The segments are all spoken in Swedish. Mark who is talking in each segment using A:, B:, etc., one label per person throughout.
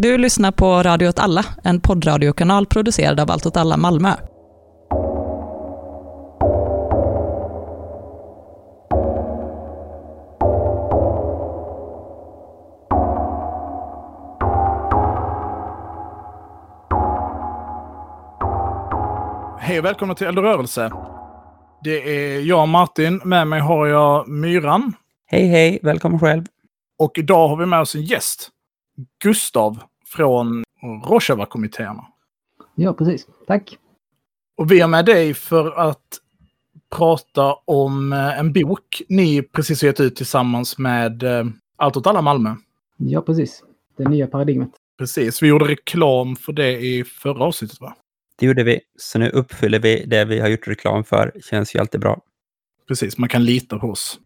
A: Du lyssnar på Radio åt alla, en poddradiokanal producerad av Allt åt alla Malmö.
B: Hej och välkomna till Eld och rörelse. Det är jag Martin, med mig har jag Myran.
C: Hej hej, välkommen själv.
B: Och idag har vi med oss en gäst. Gustav från Rojava-kommittéerna.
D: Ja, precis. Tack.
B: Och vi är med dig för att prata om eh, en bok ni precis har gett ut tillsammans med eh, Allt åt alla Malmö.
D: Ja, precis. Det nya paradigmet.
B: Precis, vi gjorde reklam för det i förra avsnittet va?
C: Det gjorde vi, så nu uppfyller vi det vi har gjort reklam för. Känns ju alltid bra.
B: Precis, man kan lita på oss.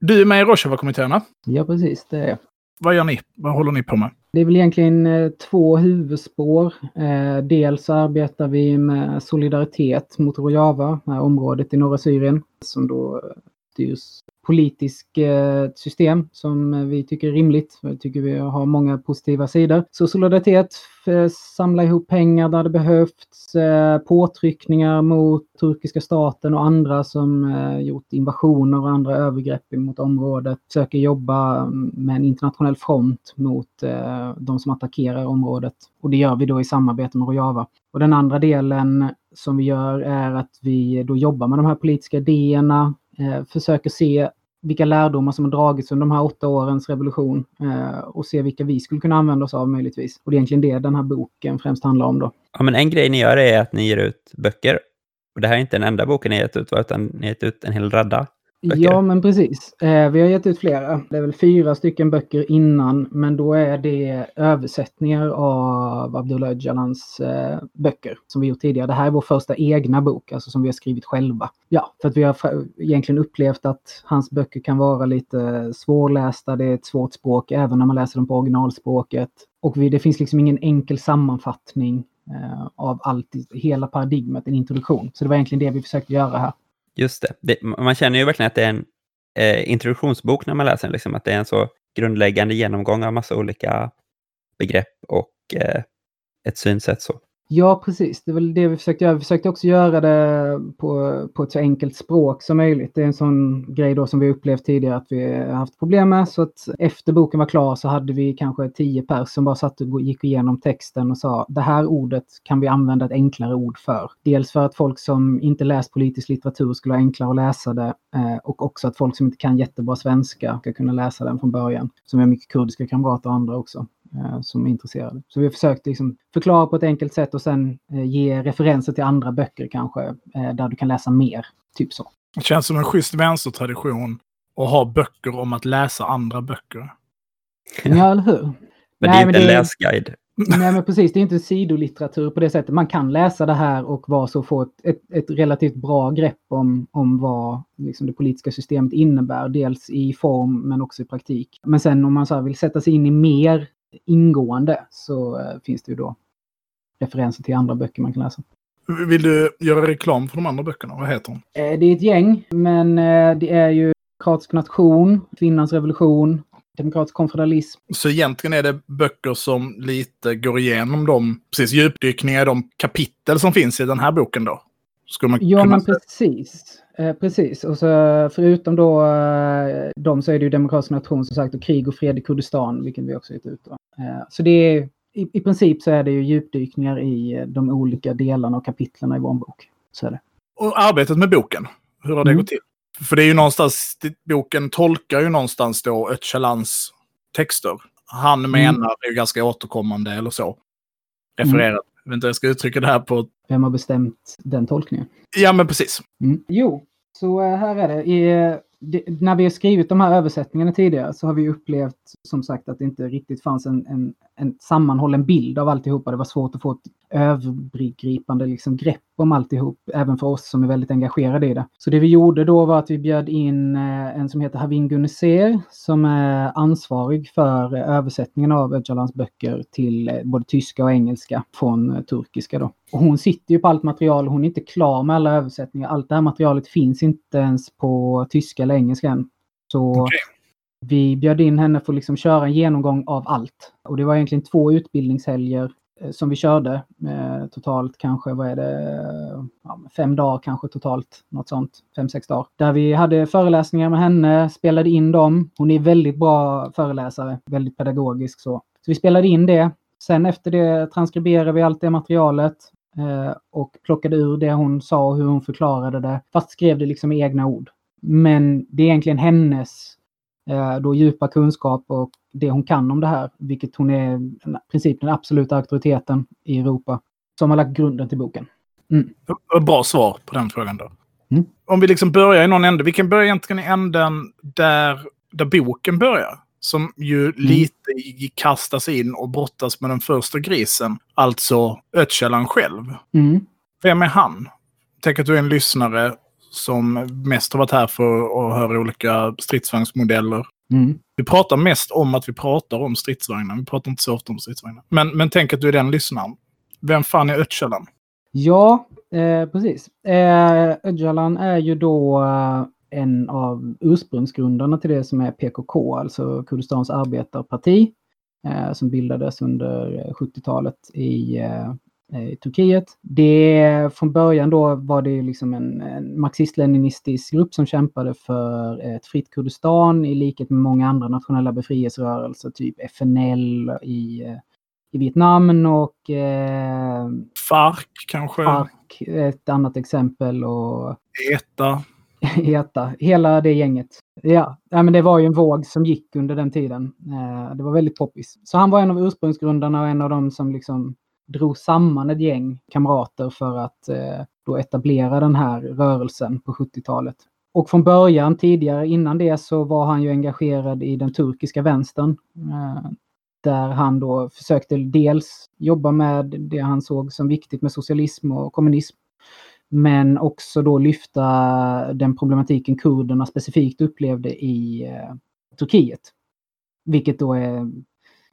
B: Du är med i Rojava-kommittéerna.
D: Ja, precis. Det är jag.
B: Vad gör ni? Vad håller ni på med?
D: Det är väl egentligen eh, två huvudspår. Eh, dels arbetar vi med solidaritet mot Rojava, det här området i norra Syrien, som då styrs politiskt eh, system som eh, vi tycker är rimligt. Vi tycker vi har många positiva sidor. Så solidaritet, eh, samla ihop pengar där det behövs, påtryckningar mot turkiska staten och andra som gjort invasioner och andra övergrepp mot området. Försöker jobba mm, med en internationell front mot de som attackerar området. Och det gör vi då i samarbete med Rojava. Och den andra delen som vi gör är att vi då jobbar med de här politiska idéerna, Eh, försöker se vilka lärdomar som har dragits under de här åtta årens revolution eh, och se vilka vi skulle kunna använda oss av möjligtvis. Och det är egentligen det den här boken främst handlar om då.
C: Ja, men en grej ni gör är att ni ger ut böcker. Och det här är inte den enda boken ni har gett ut, utan ni har gett ut en hel radda. Böcker.
D: Ja, men precis. Eh, vi har gett ut flera. Det är väl fyra stycken böcker innan, men då är det översättningar av Abdullah Öcalans eh, böcker som vi gjort tidigare. Det här är vår första egna bok, alltså som vi har skrivit själva. Ja, för att vi har egentligen upplevt att hans böcker kan vara lite svårlästa. Det är ett svårt språk även när man läser dem på originalspråket. Och vi, det finns liksom ingen enkel sammanfattning eh, av allt, hela paradigmet, en introduktion. Så det var egentligen det vi försökte göra här.
C: Just det. det. Man känner ju verkligen att det är en eh, introduktionsbok när man läser den. Liksom, att det är en så grundläggande genomgång av massa olika begrepp och eh, ett synsätt. så.
D: Ja, precis. Det är väl det vi försökte göra. Vi försökte också göra det på, på ett så enkelt språk som möjligt. Det är en sån grej då som vi upplevt tidigare att vi har haft problem med. Så att efter boken var klar så hade vi kanske tio pers som bara satt och gick igenom texten och sa det här ordet kan vi använda ett enklare ord för. Dels för att folk som inte läst politisk litteratur skulle ha enklare att läsa det eh, och också att folk som inte kan jättebra svenska ska kunna läsa den från början. Som vi har mycket kurdiska kamrater och andra också som är intresserade. Så vi har försökt liksom förklara på ett enkelt sätt och sen eh, ge referenser till andra böcker kanske, eh, där du kan läsa mer. Typ så.
B: Det känns som en schysst vänstertradition att ha böcker om att läsa andra böcker.
D: Ja, eller hur?
C: Men
D: Nej,
C: det är inte en
D: det-
C: läsguide.
D: Nej, men precis. Det är inte sidolitteratur på det sättet. Man kan läsa det här och vara så få ett, ett, ett relativt bra grepp om, om vad liksom, det politiska systemet innebär. Dels i form men också i praktik. Men sen om man så här vill sätta sig in i mer ingående så eh, finns det ju då referenser till andra böcker man kan läsa.
B: Vill du göra reklam för de andra böckerna? Vad heter de?
D: Eh, Det är ett gäng, men eh, det är ju Demokratisk nation, Kvinnans revolution, Demokratisk konfederalism.
B: Så egentligen är det böcker som lite går igenom de, precis djupdykningar i de kapitel som finns i den här boken då. Skulle man
D: Ja,
B: kunna
D: men precis. Eh, precis. Och så förutom då eh, de så är det ju Demokratisk nation som sagt och Krig och fred i Kurdistan, vilket vi också gett ut. Eh, så det är i, i princip så är det ju djupdykningar i eh, de olika delarna och kapitlerna i vår bok. Så är det.
B: Och arbetet med boken, hur har det
D: Mm.
B: gått till? För det är ju någonstans, boken tolkar ju någonstans då Öcalans texter. Han
D: Mm.
B: menar, det är ju ganska återkommande eller så, refererat. Jag vet inte hur jag ska uttrycka det här på...
D: Vem har bestämt den tolkningen?
B: Ja, men precis.
D: Mm. Jo, så eh, här är det. I, eh, det. När vi har skrivit de här översättningarna tidigare så har vi upplevt som sagt att det inte riktigt fanns en, en, en sammanhållen bild av alltihopa. Det var svårt att få ett övergripande liksom, grepp om alltihop, även för oss som är väldigt engagerade i det. Så det vi gjorde då var att vi bjöd in eh, en som heter Havin Guneser som är ansvarig för översättningen av Öcalans böcker till eh, både tyska och engelska från eh, turkiska. Då. Och hon sitter ju på allt material, hon är inte klar med alla översättningar. Allt det här materialet finns inte ens på tyska eller engelska än. Så
B: Okej.
D: Vi bjöd in henne för att liksom köra en genomgång av allt. Och det var egentligen två utbildningshelger eh, som vi körde. Eh, totalt kanske, vad är det, ja, fem dagar kanske totalt. Något sånt, fem, sex dagar. Där vi hade föreläsningar med henne, spelade in dem. Hon är väldigt bra föreläsare, väldigt pedagogisk så. Så vi spelade in det. Sen efter det transkriberade vi allt det materialet och plockade ur det hon sa och hur hon förklarade det. Fast skrev det liksom i egna ord. Men det är egentligen hennes eh, då djupa kunskap och det hon kan om det här, vilket hon är i princip den absoluta auktoriteten i Europa, som har lagt grunden till boken.
B: Mm. Bra svar på den frågan då.
D: Mm.
B: Om vi liksom börjar i någon ände, vi kan börja egentligen i änden där, där boken börjar. Som ju mm. lite kastas in och brottas med den första grisen, alltså Öcalan själv.
D: Mm.
B: Vem är han? Tänk att du är en lyssnare som mest har varit här för att höra olika stridsvagnsmodeller.
D: Mm.
B: Vi pratar mest om att vi pratar om stridsvagnar. Vi pratar inte så ofta om stridsvagnar. Men, men tänk att du är den lyssnaren. Vem fan är Öcalan?
D: Ja, eh, precis. Eh, Öcalan är ju då eh, en av ursprungsgrundarna till det som är PKK, alltså Kurdistans arbetarparti, eh, som bildades under 70-talet i eh, Eh, i Turkiet. Det, från början då var det liksom en, en marxist-leninistisk grupp som kämpade för ett fritt Kurdistan i likhet med många andra nationella befrielserörelser, typ FNL i, i Vietnam och... Eh,
B: FARC kanske?
D: FARC, ett annat exempel och...
B: ETA.
D: heta, hela det gänget. Ja, men det var ju en våg som gick under den tiden. Eh, det var väldigt poppis. Så han var en av ursprungsgrundarna och en av dem som liksom drog samman ett gäng kamrater för att eh, då etablera den här rörelsen på 70-talet. Och från början, tidigare innan det, så var han ju engagerad i den turkiska vänstern. Eh, där han då försökte dels jobba med det han såg som viktigt med socialism och kommunism. Men också då lyfta den problematiken kurderna specifikt upplevde i eh, Turkiet. Vilket då är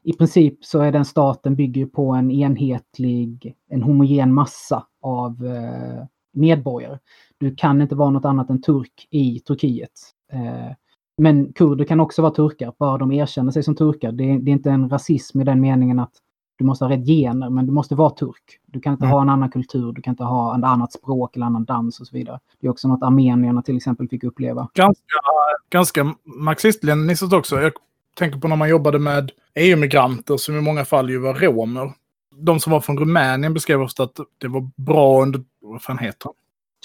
D: i princip så är den staten bygger på en enhetlig, en homogen massa av eh, medborgare. Du kan inte vara något annat än turk i Turkiet. Eh, men kurder kan också vara turkar, bara de erkänner sig som turkar. Det, det, är inte en rasism i den meningen att du måste ha rätt gener, men du måste vara turk. Du kan inte mm. ha en annan kultur, du kan inte ha ett annat språk eller annan dans och så vidare. Det är också något armenierna till exempel fick uppleva.
B: Ganska, ganska marxist-leninistiskt också. Jag tänker på när man jobbade med EU-migranter som i många fall ju var romer. De som var från Rumänien beskrev ofta att det var bra under, vad fan heter han?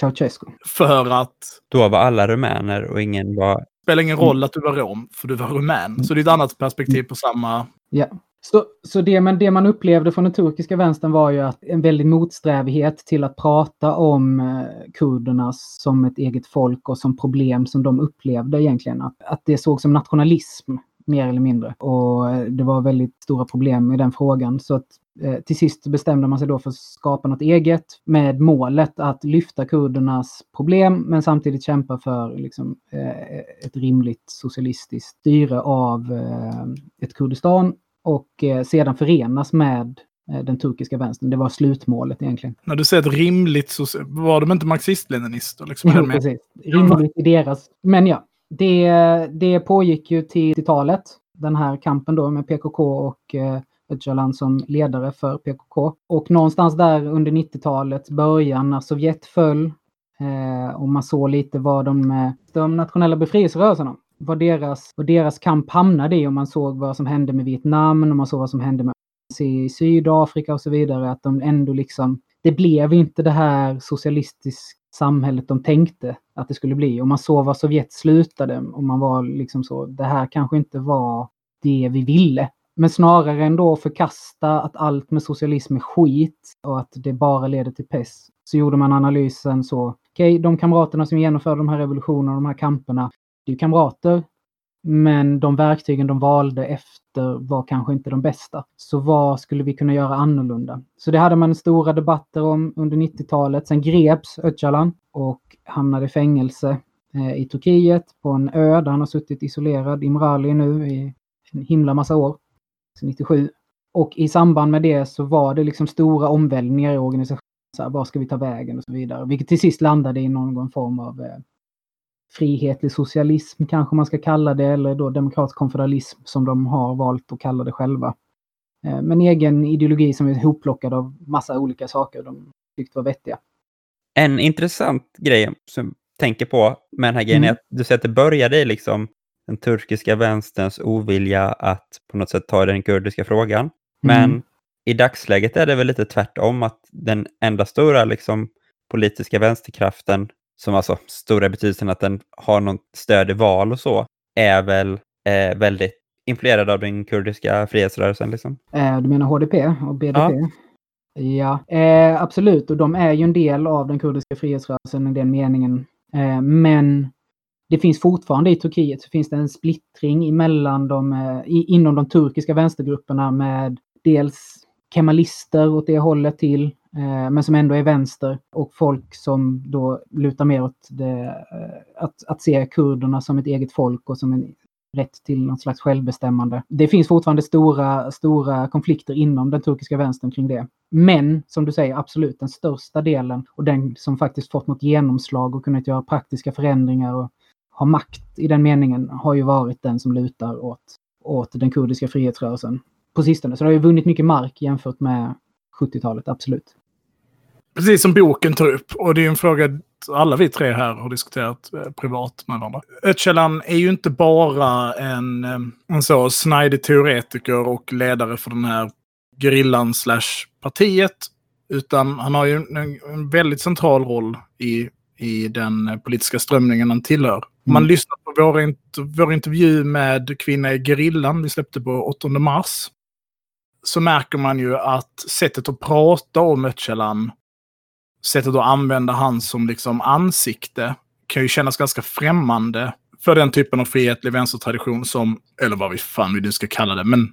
D: Ceausescu.
B: För att...
C: Då var alla rumäner och ingen var... Det
B: spelar ingen roll att du var rom, för du var rumän. Så det är ett annat perspektiv på samma...
D: Ja. Så, så det, men det man upplevde från den turkiska vänstern var ju att en väldig motsträvighet till att prata om eh, kurderna som ett eget folk och som problem som de upplevde egentligen. Att, att det såg som nationalism mer eller mindre. Och eh, det var väldigt stora problem i den frågan. Så att, eh, till sist bestämde man sig då för att skapa något eget med målet att lyfta kurdernas problem men samtidigt kämpa för liksom, eh, ett rimligt socialistiskt styre av eh, ett Kurdistan och eh, sedan förenas med eh, den turkiska vänstern. Det var slutmålet egentligen.
B: När du säger ett rimligt, var de inte marxist-leninister? Liksom,
D: jo, precis. Rimligt i deras... Men ja, det, det pågick ju till 90-talet, den här kampen då med PKK och eh, Öcalan som ledare för PKK. Och någonstans där under 90-talet, början när Sovjet föll eh, och man såg lite vad de, de nationella befrielserörelserna, vad deras, vad deras kamp hamnade i och man såg vad som hände med Vietnam och man såg vad som hände med i Sydafrika och så vidare, att de ändå liksom, det blev inte det här socialistiska samhället de tänkte att det skulle bli. Och man såg var Sovjet slutade och man var liksom så, det här kanske inte var det vi ville. Men snarare ändå förkasta att allt med socialism är skit och att det bara leder till pest. Så gjorde man analysen så, okej, okay, de kamraterna som genomförde de här revolutionerna, de här kamperna, det är ju kamrater, men de verktygen de valde efter var kanske inte de bästa. Så vad skulle vi kunna göra annorlunda? Så det hade man stora debatter om under 90-talet. Sen greps Öcalan och hamnade i fängelse eh, i Turkiet på en ö där han har suttit isolerad Imrali nu i en himla massa år. sen 97. Och i samband med det så var det liksom stora omvälvningar i organisationen. Så här, var ska vi ta vägen och så vidare. Vilket till sist landade i någon form av eh, frihetlig socialism kanske man ska kalla det, eller då demokratisk konfederalism som de har valt att kalla det själva. Eh, men egen ideologi som är hopplockad av massa olika saker de tyckte var vettiga.
C: En intressant grej som jag tänker på med den här grejen
D: Mm.
C: är att du säger att det började i liksom den turkiska vänsterns ovilja att på något sätt ta den kurdiska frågan. Men
D: Mm.
C: i dagsläget är det väl lite tvärtom att den enda stora liksom, politiska vänsterkraften, som alltså stora betydelsen att den har något stöd i val och så, är väl eh, väldigt influerad av den kurdiska frihetsrörelsen. Liksom.
D: Eh, Du menar HDP och BDP? Ja, eh, absolut. Och de är ju en del av den kurdiska frihetsrörelsen i den meningen. Eh, men det finns fortfarande i Turkiet så finns det en splittring emellan de, eh, inom de turkiska vänstergrupperna med dels kemalister åt det hållet till, Eh, men som ändå är vänster. Och folk som då lutar mer åt det, eh, att, att se kurderna som ett eget folk och som en rätt till något slags självbestämmande. Det finns fortfarande stora, stora konflikter inom den turkiska vänstern kring det. Men som du säger, absolut den största delen och den som faktiskt fått något genomslag och kunnat göra praktiska förändringar och ha makt i den meningen har ju varit den som lutar åt, åt den kurdiska frihetsrörelsen på sistone. Så det har ju vunnit mycket mark jämfört med 70-talet, absolut.
B: Precis som boken tar upp. Och det är en fråga alla vi tre här har diskuterat eh, privat med varandra. Öcalan är ju inte bara en, eh, en så snajdig teoretiker och ledare för den här gerillan slash partiet. Utan han har ju en, en väldigt central roll i, i den politiska strömningen han tillhör. Om man
D: Mm.
B: lyssnar på vår, vår intervju med Kvinna i gerillan vi släppte på 8 mars. Så märker man ju att sättet att prata om Öcalan sättet att använda han som liksom ansikte kan ju kännas ganska främmande för den typen av frihetlig vänstertradition som, eller vad vi fan vi nu ska kalla det, men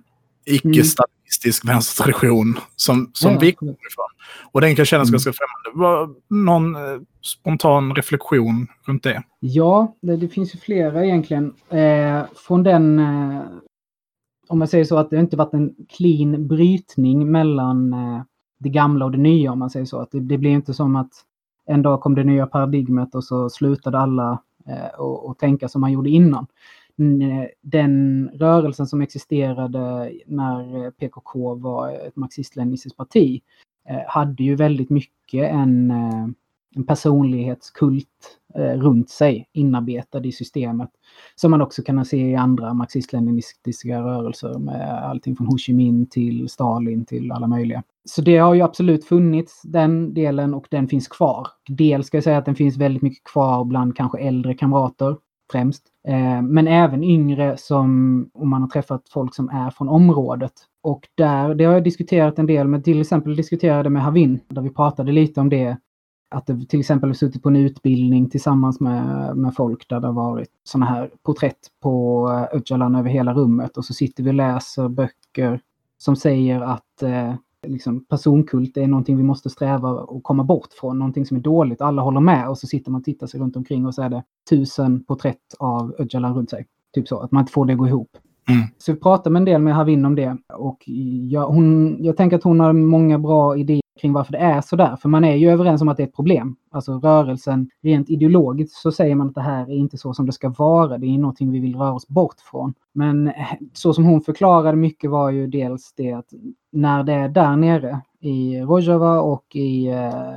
B: icke-stalinistisk vänstertradition som, som
D: Ja,
B: vi kommer ifrån. Och den kan kännas
D: Mm.
B: ganska främmande. Vad- Någon eh, spontan reflektion runt det?
D: Ja, det, det finns ju flera egentligen. Eh, från den, eh, om man säger så, att det inte varit en clean brytning mellan eh, det gamla och det nya, om man säger så. Att det, det blir inte som att en dag kom det nya paradigmet och så slutade alla eh, och, och tänka som man gjorde innan. Eh, den rörelsen som existerade när eh, PKK var ett marxist-leninistiskt parti eh, hade ju väldigt mycket en, eh, en personlighetskult eh, runt sig inarbetad i systemet. Som man också kan se i andra marxist-leninistiska rörelser med allting från Ho Chi Minh till Stalin till alla möjliga. Så det har ju absolut funnits den delen och den finns kvar. Dels ska jag säga att den finns väldigt mycket kvar bland kanske äldre kamrater främst. Eh, men även yngre som, om man har träffat folk som är från området. Och där, det har jag diskuterat en del med, till exempel diskuterade med Havin, där vi pratade lite om det att det till exempel suttit på en utbildning tillsammans med, med folk där det har varit sådana här porträtt på eh, Öcalan över hela rummet och så sitter vi och läser böcker som säger att eh, liksom, personkult är någonting vi måste sträva och komma bort från, någonting som är dåligt. Alla håller med och så sitter man och tittar sig runt omkring och så är det tusen porträtt av Öcalan runt sig. Typ så, att man inte får det att gå ihop.
B: Mm.
D: Så vi pratade med en del med Havin om det och jag, hon, jag tänker att hon har många bra idéer kring varför det är så där. För man är ju överens om att det är ett problem. Alltså rörelsen, rent ideologiskt så säger man att det här är inte så som det ska vara. Det är någonting vi vill röra oss bort från. Men eh, så som hon förklarade mycket var ju dels det att när det är där nere i Rojava och i eh,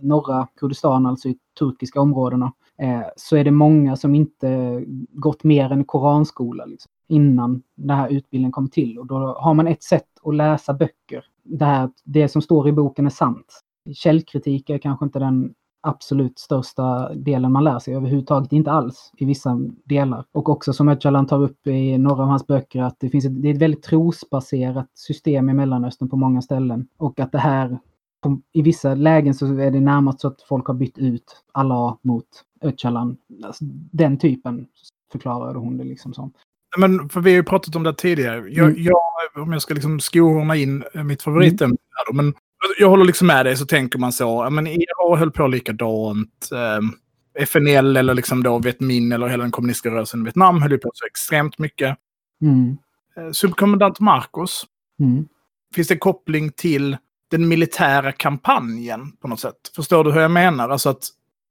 D: norra Kurdistan, alltså i turkiska områdena, eh, så är det många som inte gått mer än koranskola liksom, innan den här utbildningen kom till. Och då har man ett sätt att läsa böcker. Det, här, det som står i boken är sant. Källkritik är kanske inte den absolut största delen man lär sig överhuvudtaget, inte alls i vissa delar. Och också som Öcalan tar upp i några av hans böcker att det finns ett, det är ett väldigt trosbaserat system i Mellanöstern på många ställen. Och att det här på, i vissa lägen så är det närmast så att folk har bytt ut Allah mot Öcalan. Alltså, den typen förklarade hon det liksom som.
B: Men för vi har ju pratat om det tidigare. Jag,
D: Mm.
B: jag, om jag ska liksom skohorna in eh, mitt favoritämne då, men jag håller liksom med dig så tänker man så, men ERA höll på likadant. Eh, FNL eller liksom då Vietmin eller hela den kommunistiska rörelsen i Vietnam höll ju på så extremt mycket.
D: Mm.
B: Eh, subkommendant Marcos,
D: Mm.
B: finns det koppling till den militära kampanjen på något sätt? Förstår du hur jag menar? Alltså att,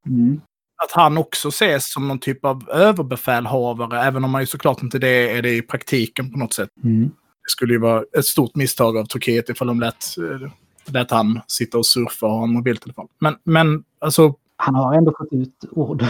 D: Mm.
B: Att han också ses som någon typ av överbefälhavare, även om man ju såklart inte det är det i praktiken på något sätt.
D: Mm.
B: Det skulle ju vara ett stort misstag av Turkiet ifall de lät, eh, lät han sitta och surfa och ha en mobiltelefon. Men, men alltså,
D: Han har ändå fått ut ord.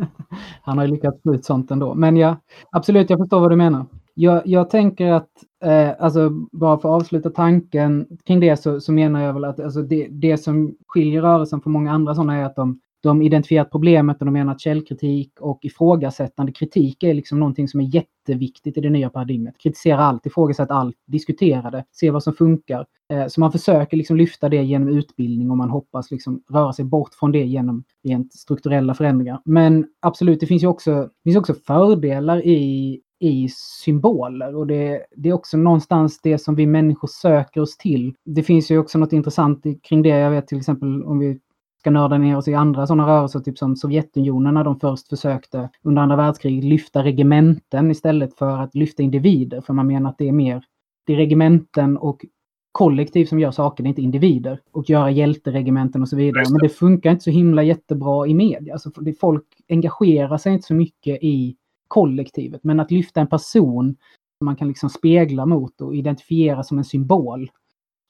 D: Han har ju lyckats få ut sånt ändå. Men ja, absolut, jag förstår vad du menar. Jag, jag tänker att, eh, alltså bara för att avsluta tanken kring det så, så menar jag väl att alltså, det, det som skiljer rörelsen från många andra sådana är att de, de identifierat problemet och de menar att källkritik och ifrågasättande kritik är liksom någonting som är jätteviktigt i det nya paradigmet. Kritisera allt, ifrågasätt allt, diskutera det, se vad som funkar. Eh, så man försöker liksom lyfta det genom utbildning och man hoppas liksom röra sig bort från det genom rent strukturella förändringar. Men absolut, det finns ju också, det finns också fördelar i, i symboler och det, det är också någonstans det som vi människor söker oss till. Det finns ju också något intressant kring det. Jag vet till exempel om vi ska nörda ner oss i andra sådana rörelser, typ som Sovjetunionen när de först försökte under andra världskriget lyfta regementen istället för att lyfta individer. För man menar att det är mer, det är regementen och kollektiv som gör saker, det är inte individer. Och göra hjälteregementen och så vidare. Men det funkar inte så himla jättebra i media. Alltså, folk engagerar sig inte så mycket i kollektivet. Men att lyfta en person som man kan liksom spegla mot och identifiera som en symbol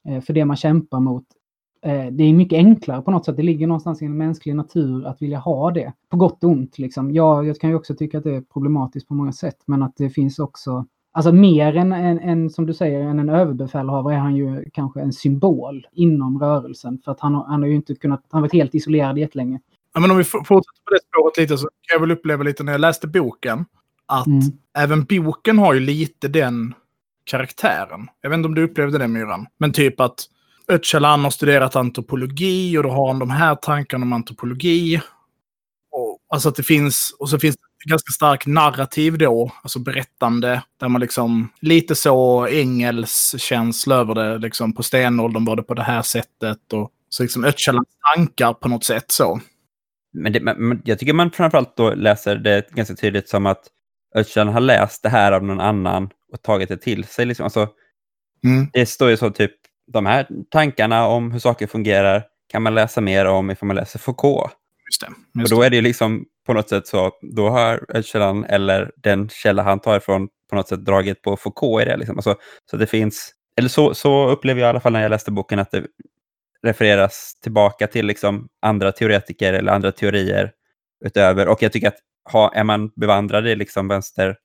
D: eh, för det man kämpar mot. Eh, det är mycket enklare på något sätt. Det ligger någonstans i en mänsklig natur att vilja ha det. På gott och ont. Liksom. Jag, jag kan ju också tycka att det är problematiskt på många sätt. Men att det finns också Alltså mer än, än, än som du säger, än en överbefälhavare är han ju kanske en symbol inom rörelsen. För att han, har- han har ju inte kunnat, han har varit helt isolerad jättelänge.
B: ja, men om vi fortsätter på det spåret lite så kan jag väl uppleva lite när jag läste boken att
D: Mm.
B: även boken har ju lite den karaktären. Jag vet inte om du upplevde det Myran. Men typ att Öcalan har studerat antropologi och då har han de här tankarna om antropologi. Och, alltså att det finns, och så finns det en ganska stark narrativ då, alltså berättande, där man liksom lite så Engels känsla över det, liksom på stenåldern var det på det här sättet och så liksom Öcalans tankar på något sätt så.
C: Men, det, men jag tycker man framförallt då läser det ganska tydligt som att Öcalan har läst det här av någon annan och tagit det till sig. Liksom. Alltså,
B: Mm.
C: det står ju så typ, de här tankarna om hur saker fungerar kan man läsa mer om ifall man läser Foucault.
B: Just det.
C: Och
B: Just
C: då
B: det.
C: är det liksom på något sätt så, då har Öcalan eller den källa han tar ifrån på något sätt dragit på Foucault i det. Liksom. Alltså, så det finns, eller så, så upplever jag i alla fall när jag läste boken att det refereras tillbaka till liksom andra teoretiker eller andra teorier utöver. Och jag tycker att ha, är man bevandrad i liksom vänsterteori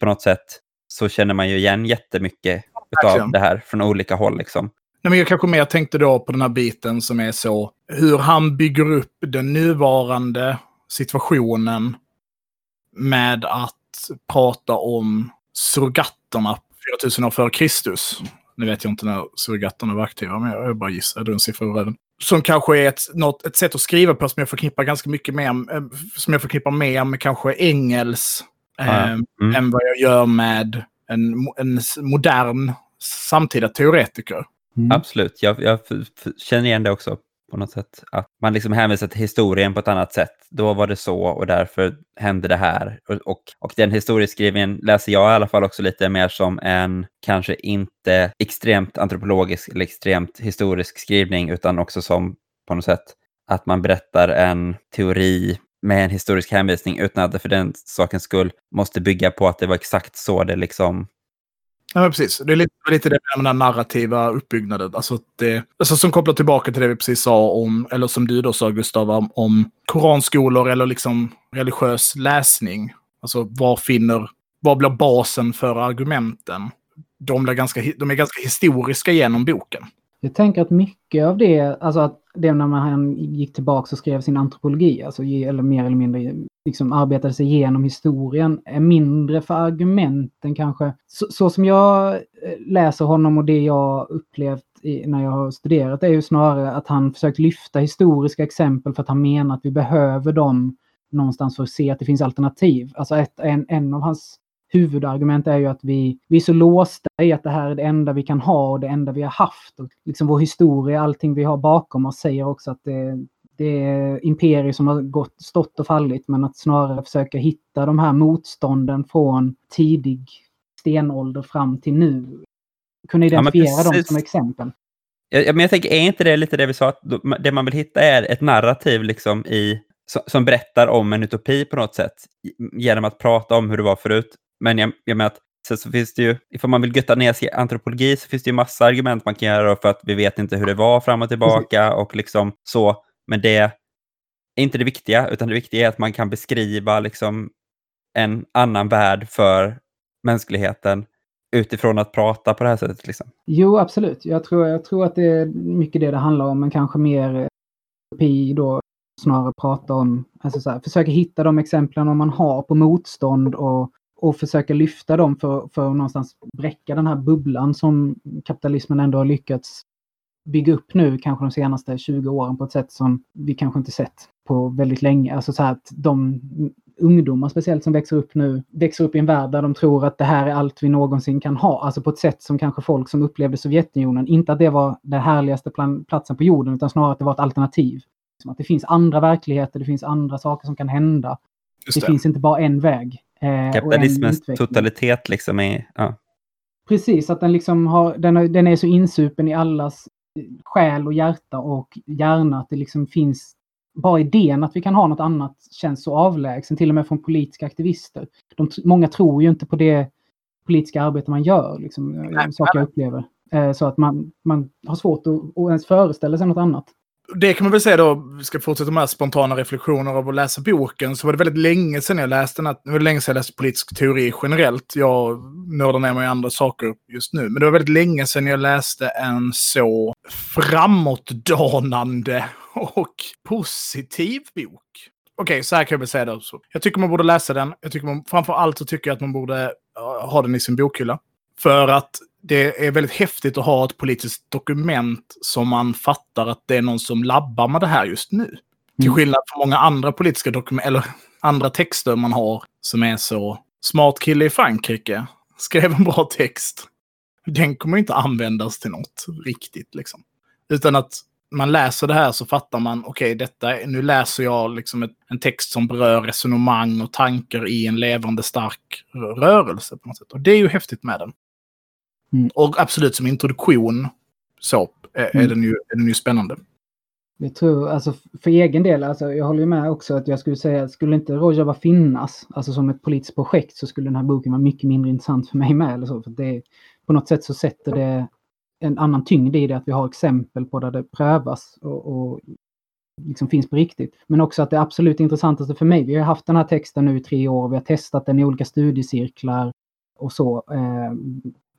C: på något sätt så känner man ju igen jättemycket
B: Verkligen.
C: det här från olika håll. Liksom.
B: Nej, men jag kanske mer tänkte då på den här biten som är så hur han bygger upp den nuvarande situationen med att prata om surrogatterna 4000 år före Kristus. Nu vet jag inte när surrogatterna var aktiva, men jag bara gissar. En siffra ur röven. Som kanske är ett, något, ett sätt att skriva på som jag förknippar ganska mycket med, eh, som jag förknippar mer med kanske Engels
C: Ja, ja.
B: eh,
C: Mm.
B: än vad jag gör med en, en modern samtida teoretiker.
D: Mm.
C: Absolut, jag, jag känner igen det också på något sätt. Att man liksom hänvisar till historien på ett annat sätt. Då var det så och därför hände det här. Och, och, och den historieskrivningen läser jag i alla fall också lite mer som en kanske inte extremt antropologisk eller extremt historisk skrivning utan också som på något sätt att man berättar en teori med en historisk hänvisning utan att det för den sakens skull måste bygga på att det var exakt så det liksom
B: Ja, men precis. Det är lite, lite det med den här narrativa uppbyggnaden. Alltså, det, alltså som kopplar tillbaka till det vi precis sa om, eller som du då sa Gustav, om, om koranskolor eller liksom religiös läsning. Alltså var finner, vad blir basen för argumenten? De, blir ganska, de är ganska historiska genom boken.
D: Jag tänker att mycket av det, alltså att det när man han gick tillbaka och skrev sin antropologi, alltså eller mer eller mindre liksom arbetade sig igenom historien, är mindre för argumenten kanske. Så, så som jag eh, läser honom och det jag upplevt i, när jag har studerat är ju snarare att han försökt lyfta historiska exempel för att han menar att vi behöver dem någonstans för att se att det finns alternativ. Alltså ett, en, en av hans huvudargument är ju att vi, vi är så låsta i att det här är det enda vi kan ha och det enda vi har haft. Och liksom vår historia, allting vi har bakom oss säger också att det, det är imperier som har gått, stått och fallit men att snarare försöka hitta de här motstånden från tidig stenålder fram till nu. Kunna
C: Ja,
D: identifiera dem
C: precis.
D: som exempel.
C: Ja, men jag tänker, är inte det lite det vi sa, att det man vill hitta är ett narrativ liksom i som berättar om en utopi på något sätt genom att prata om hur det var förut. Men jag, jag menar att Sen så finns det ju, ifall man vill götta ner sig i antropologi så finns det ju massa argument man kan göra för att vi vet inte hur det var fram och tillbaka och liksom så. Men det är inte det viktiga, utan det viktiga är att man kan beskriva liksom en annan värld för mänskligheten utifrån att prata på det här sättet. Liksom.
D: Jo, absolut. Jag tror, jag tror att det är mycket det det handlar om, men kanske mer utopi då snarare prata om, alltså så här, försöka hitta de exemplen man har på motstånd och och försöka lyfta dem för, för att någonstans bräcka den här bubblan som kapitalismen ändå har lyckats bygga upp nu, kanske de senaste 20 åren på ett sätt som vi kanske inte sett på väldigt länge. Alltså så här att de ungdomar speciellt som växer upp nu, växer upp i en värld där de tror att det här är allt vi någonsin kan ha. Alltså på ett sätt som kanske folk som upplevde Sovjetunionen, inte att det var den härligaste platsen på jorden, utan snarare att det var ett alternativ. Som att det finns andra verkligheter, det finns andra saker som kan hända. Det. det. finns inte bara en väg.
C: Eh, Kapitalismens totalitet liksom är... Ja.
D: Precis, att den liksom har, den, den är så insupen i allas själ och hjärta och hjärna att det liksom finns bara idén att vi kan ha något annat känns så avlägsen, till och med från politiska aktivister. De, många tror ju inte på det politiska arbete man gör, liksom, Nej, saker jag upplever. Eh, så att man, man har svårt att, att ens föreställa sig något annat
B: det kan man väl säga då, vi ska fortsätta med spontana reflektioner av att läsa boken, så var det väldigt länge sedan jag läste den. Det var länge sedan jag läste politisk teori generellt. Jag nördar ner mig i andra saker just nu. Men det var väldigt länge sedan jag läste en så framåtdanande och positiv bok. Okej, okay, så här kan jag väl säga det också. Jag tycker man borde läsa den. Jag tycker man, framför allt så tycker jag att man borde ha den i sin bokhylla. För att det är väldigt häftigt att ha ett politiskt dokument som man fattar att det är någon som labbar med det här just nu. Mm. Till skillnad från många andra politiska dokument, eller andra texter man har som är så smart kille i Frankrike skrev en bra text. Den kommer inte användas till något riktigt liksom. Utan att man läser det här så fattar man, okej, okay, nu läser jag liksom ett, en text som berör resonemang och tankar i en levande stark rörelse på något sätt. Och det är ju häftigt med den. Mm. Och absolut som introduktion så är, mm. den, ju, är den ju spännande.
D: Jag tror, alltså för egen del, alltså jag håller med också att jag skulle säga, skulle inte Rojava finnas, alltså som ett politiskt projekt, så skulle den här boken vara mycket mindre intressant för mig med. Eller så, för det, på något sätt så sätter det en annan tyngd i det, att vi har exempel på där det prövas och, och liksom finns på riktigt. Men också att det absolut intressantaste för mig, vi har haft den här texten nu i tre år, vi har testat den i olika studiecirklar och så. Eh,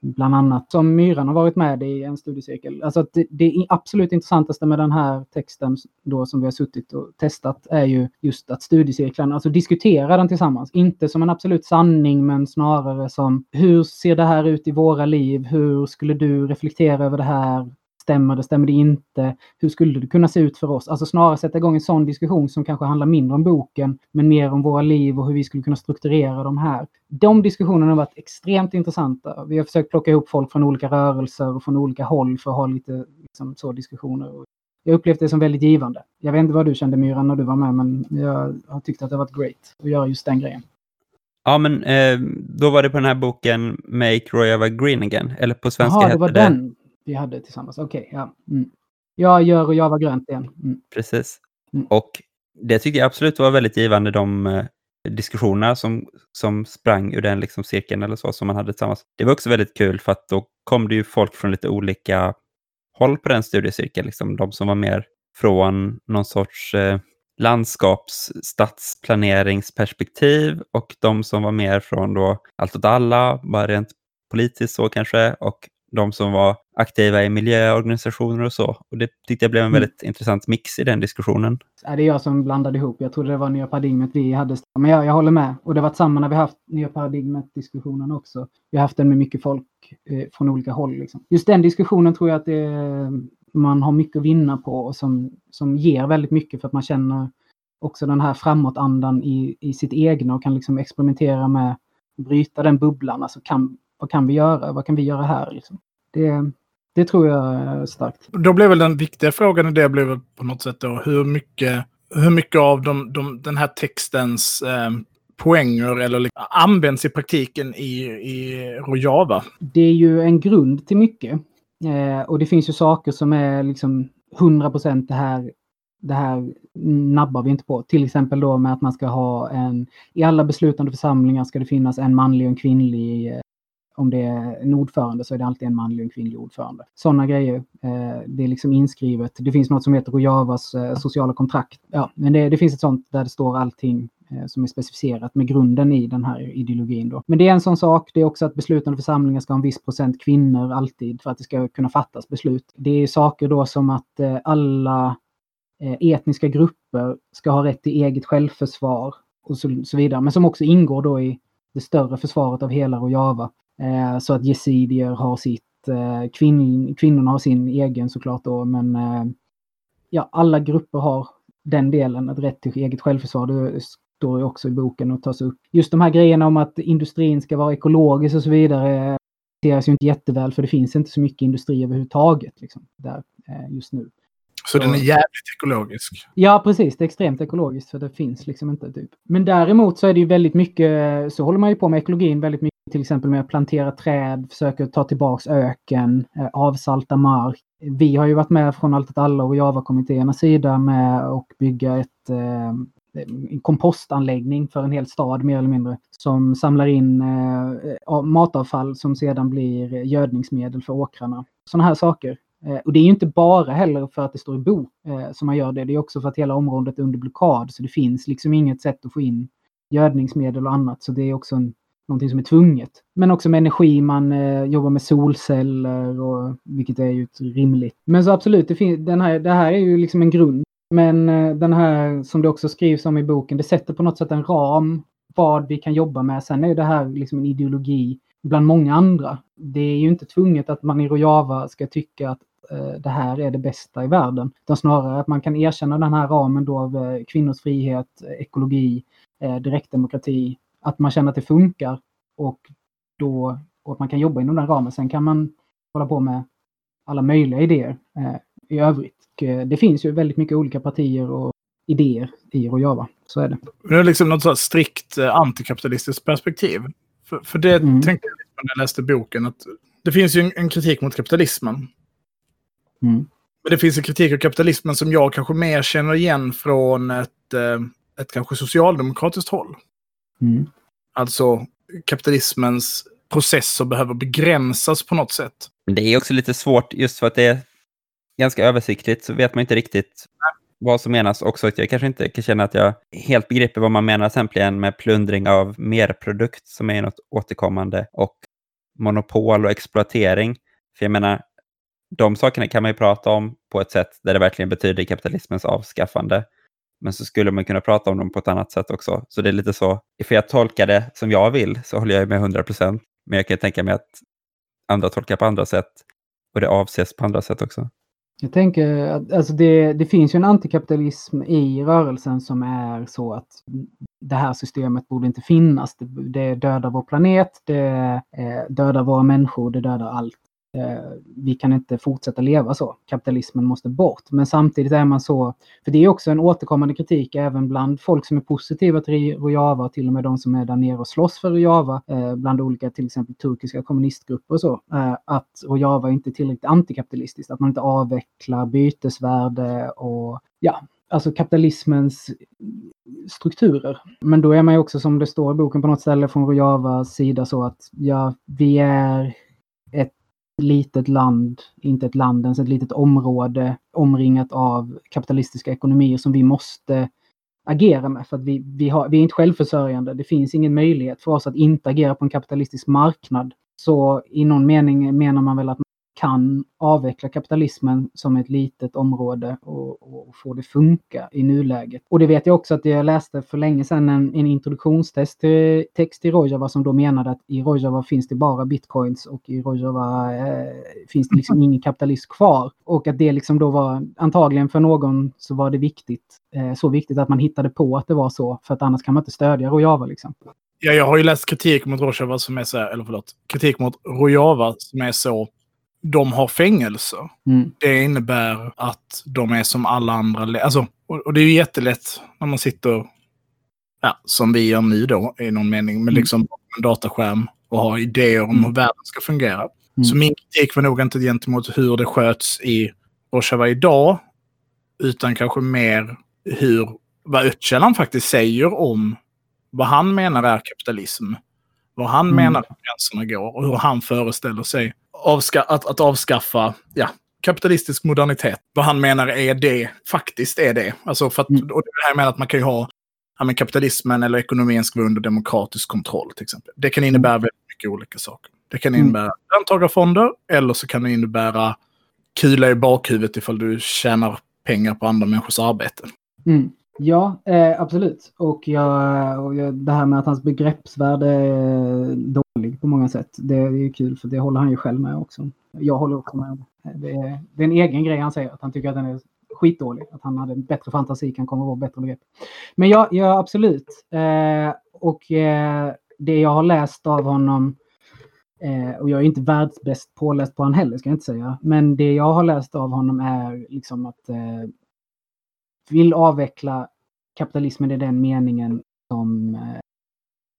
D: bland annat, som Myran har varit med i en studiecirkel. Alltså det, det absolut intressantaste med den här texten då som vi har suttit och testat är ju just att studiecirklarna, alltså diskutera den tillsammans. Inte som en absolut sanning, men snarare som hur ser det här ut i våra liv? Hur skulle du reflektera över det här? Stämmer det? Stämmer det inte? Hur skulle det kunna se ut för oss? Alltså snarare sätta igång en sån diskussion som kanske handlar mindre om boken, men mer om våra liv och hur vi skulle kunna strukturera de här. De diskussionerna har varit extremt intressanta. Vi har försökt plocka ihop folk från olika rörelser och från olika håll för att ha lite liksom, så diskussioner. Jag upplevde det som väldigt givande. Jag vet inte vad du kände Myran när du var med, men jag har tyckt att det har varit great att göra just den grejen.
C: Ja, men eh, då var det på den här boken Make Royava Green Again, eller på svenska
D: Jaha, det var den vi hade tillsammans. Okej, okay, ja. Mm. Jag gör och jag var grönt igen. Mm.
C: Precis. Mm. Och det tyckte jag absolut var väldigt givande, de eh, diskussionerna som, som sprang ur den liksom cirkeln eller så som man hade tillsammans. Det var också väldigt kul för att då kom det ju folk från lite olika håll på den studiecirkeln. Liksom de som var mer från någon sorts eh, landskaps stadsplaneringsperspektiv och de som var mer från då allt åt alla, bara rent politiskt så kanske, och de som var aktiva i miljöorganisationer och så. Och det tyckte jag blev en mm. väldigt intressant mix i den diskussionen.
D: det är jag som blandade ihop. Jag trodde det var nya paradigmet vi hade. Men jag, jag håller med. Och det var samma när vi haft nya paradigmet-diskussionen också. Vi har haft den med mycket folk eh, från olika håll. Liksom. Just den diskussionen tror jag att det, man har mycket att vinna på och som, som ger väldigt mycket för att man känner också den här framåtandan i, i sitt egna och kan liksom experimentera med bryta den bubblan. Alltså kan, vad kan vi göra? Vad kan vi göra här? Liksom? Det, det tror jag är starkt.
B: Då blev väl den viktiga frågan i det blev på något sätt då hur mycket, hur mycket av de, de, den här textens eh, poänger eller liksom, används i praktiken i, i Rojava?
D: Det är ju en grund till mycket. Eh, och det finns ju saker som är liksom 100 det här det här nabbar vi inte på. Till exempel då med att man ska ha en, i alla beslutande församlingar ska det finnas en manlig och en kvinnlig eh, om det är en ordförande så är det alltid en manlig och en kvinnlig ordförande. Sådana grejer. Eh, det är liksom inskrivet. Det finns något som heter Rojavas eh, sociala kontrakt. Ja, men det, det, finns ett sånt där det står allting eh, som är specificerat med grunden i den här ideologin. Då. Men det är en sån sak. Det är också att beslutande församlingar ska ha en viss procent kvinnor alltid för att det ska kunna fattas beslut. Det är saker då som att alla etniska grupper ska ha rätt till eget självförsvar och så, så vidare. Men som också ingår då i det större försvaret av hela Rojava. Eh, så att yezidier har sitt, eh, kvinn, kvinnorna har sin egen såklart då, men eh, ja, alla grupper har den delen, ett rätt till eget självförsvar. Det står ju också i boken och tas upp. Just de här grejerna om att industrin ska vara ekologisk och så vidare hanteras ju inte jätteväl för det finns inte så mycket industri överhuvudtaget liksom, där just nu.
B: Så den är jävligt ekologisk?
D: Ja, precis. Det är extremt ekologiskt för det finns liksom inte. Typ. Men däremot så är det ju väldigt mycket, så håller man ju på med ekologin väldigt mycket till exempel med att plantera träd, försöker ta tillbaks öken, eh, avsalta mark. Vi har ju varit med från Allt alla och Java-kommittéernas sida med att bygga ett, eh, en kompostanläggning för en hel stad mer eller mindre. Som samlar in eh, matavfall som sedan blir gödningsmedel för åkrarna. Sådana här saker. Och det är ju inte bara heller för att det står i bok som man gör det. Det är också för att hela området är under blockad. Så det finns liksom inget sätt att få in gödningsmedel och annat. Så det är också en någonting som är tvunget. Men också med energi, man eh, jobbar med solceller, och, vilket är ju rimligt. Men så absolut, det, fin- den här, det här är ju liksom en grund. Men eh, den här, som det också skrivs om i boken, det sätter på något sätt en ram vad vi kan jobba med. Sen är ju det här liksom en ideologi bland många andra. Det är ju inte tvunget att man i Rojava ska tycka att eh, det här är det bästa i världen. Utan snarare att man kan erkänna den här ramen då av eh, kvinnors frihet, eh, ekologi, eh, direktdemokrati att man känner att det funkar och, då, och att man kan jobba inom den ramen. Sen kan man hålla på med alla möjliga idéer eh, i övrigt. Eh, det finns ju väldigt mycket olika partier och idéer i Rojava. Så är det.
B: Det är liksom något strikt eh, antikapitalistiskt perspektiv. För, för det mm. tänkte jag när jag läste boken. att Det finns ju en, en kritik mot kapitalismen. Mm. Men det finns en kritik av kapitalismen som jag kanske mer känner igen från ett, eh, ett kanske socialdemokratiskt håll. Mm. Alltså kapitalismens processer behöver begränsas på något sätt.
C: Det är också lite svårt just för att det är ganska översiktligt så vet man inte riktigt vad som menas. Också att jag kanske inte kan känna att jag helt begriper vad man menar exempelvis med plundring av merprodukt som är något återkommande och monopol och exploatering. För jag menar, de sakerna kan man ju prata om på ett sätt där det verkligen betyder kapitalismens avskaffande. Men så skulle man kunna prata om dem på ett annat sätt också. Så det är lite så, ifall jag tolkar det som jag vill så håller jag med 100 procent. Men jag kan tänka mig att andra tolkar på andra sätt och det avses på andra sätt också.
D: Jag tänker att alltså det, det finns ju en antikapitalism i rörelsen som är så att det här systemet borde inte finnas. Det, det dödar vår planet, det eh, dödar våra människor, det dödar allt. Eh, vi kan inte fortsätta leva så. Kapitalismen måste bort. Men samtidigt är man så, för det är också en återkommande kritik även bland folk som är positiva till Rojava, till och med de som är där nere och slåss för Rojava, eh, bland olika till exempel turkiska kommunistgrupper och så, eh, att Rojava inte är tillräckligt antikapitalistiskt, att man inte avvecklar bytesvärde och ja, alltså kapitalismens strukturer. Men då är man ju också som det står i boken på något ställe från Rojavas sida så att ja, vi är ett litet land, inte ett land ens, ett litet område omringat av kapitalistiska ekonomier som vi måste agera med. För att vi, vi, har, vi är inte självförsörjande. Det finns ingen möjlighet för oss att inte agera på en kapitalistisk marknad. Så i någon mening menar man väl att kan avveckla kapitalismen som ett litet område och, och, få det funka i nuläget. Och det vet jag också att jag läste för länge sedan en, en introduktionstext till, text i Rojava som då menade att i Rojava finns det bara bitcoins och i Rojava eh, finns det liksom ingen kapitalism kvar. Och att det liksom då var, antagligen för någon så var det viktigt, eh, så viktigt att man hittade på att det var så, för att annars kan man inte stödja Rojava liksom.
B: Ja, jag har ju läst kritik mot Rojava som är så, eller förlåt, kritik mot Rojava som är så de har fängelser. Mm. Det innebär att de är som alla andra. Alltså, och, och, det är ju jättelätt när man sitter, ja, som vi gör nu då i någon mening, med mm. liksom en dataskärm och har idéer om mm. hur världen ska fungera. Mm. Så min kritik var nog inte gentemot hur det sköts i Rojava idag, utan kanske mer hur, vad Öcalan faktiskt säger om vad han menar är kapitalism. Vad han
D: Mm.
B: menar att gränserna går och hur han föreställer sig avska att, att avskaffa ja, kapitalistisk modernitet. Vad han menar är det, faktiskt är det. Alltså för att,
D: Mm.
B: och det här med att man kan ju ha ja, men kapitalismen eller ekonomin ska vara under demokratisk kontroll till exempel. Det kan innebära väldigt mycket olika saker. Det kan
D: Mm.
B: innebära löntagarfonder eller så kan det innebära kula i bakhuvudet ifall du tjänar pengar på andra människors arbete.
D: Mm. Ja, eh, absolut. Och, jag, och jag, det här med att hans begreppsvärde är dålig på många sätt. Det är ju kul för det håller han ju själv med också. Jag håller också med. Det är, det är en egen grej han säger, att han tycker att den är skitdålig. Att han hade en bättre fantasi, kan komma på bättre begrepp. Men ja, ja absolut. Eh, och eh, det jag har läst av honom Eh, och jag är inte världsbäst påläst på honom heller, ska jag inte säga. Men det jag har läst av honom är liksom att eh, vill avveckla kapitalismen i den meningen som eh,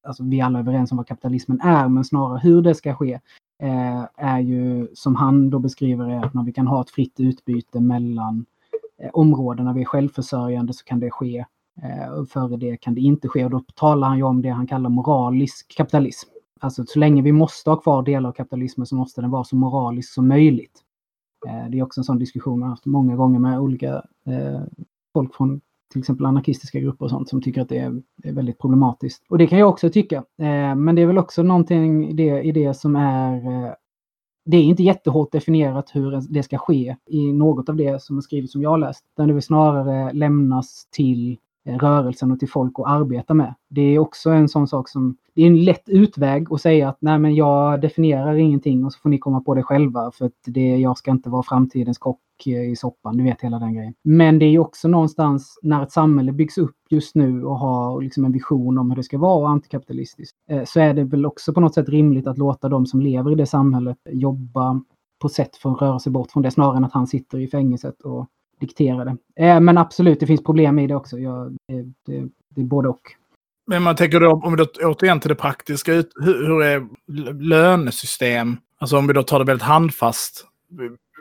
D: alltså vi alla är överens om vad kapitalismen är, men snarare hur det ska ske eh, är ju som han då beskriver det, att när vi kan ha ett fritt utbyte mellan eh, områdena, områden, när vi är självförsörjande så kan det ske. Eh, och före det kan det inte ske. Och då talar han ju om det han kallar moralisk kapitalism. Alltså så länge vi måste ha kvar delar av kapitalismen så måste den vara så moralisk som möjligt. Eh, det är också en sån diskussion jag har haft många gånger med olika eh, folk från till exempel anarkistiska grupper och sånt som tycker att det är, är väldigt problematiskt. Och det kan jag också tycka. Eh, men det är väl också någonting i det, i det som är eh, det är inte jättehårt definierat hur det ska ske i något av det som är skrivet som jag har läst. Utan det vill snarare lämnas till eh, rörelsen och till folk att arbeta med. Det är också en sån sak som, det är en lätt utväg att säga att nej men jag definierar ingenting och så får ni komma på det själva för att det, jag ska inte vara framtidens kock i soppan, du vet hela den grejen. Men det är ju också någonstans när ett samhälle byggs upp just nu och har liksom en vision om hur det ska vara antikapitalistiskt, eh, så är det väl också på något sätt rimligt att låta de som lever i det samhället jobba på sätt för att röra sig bort från det snarare än att han sitter i fängelset och dikterar det. Eh, men absolut, det finns problem i det också. Jag, det, det, det är både och.
B: Men man tänker då, om vi då återigen till det praktiska, hur, hur är lönesystem? Alltså om vi då tar det väldigt handfast.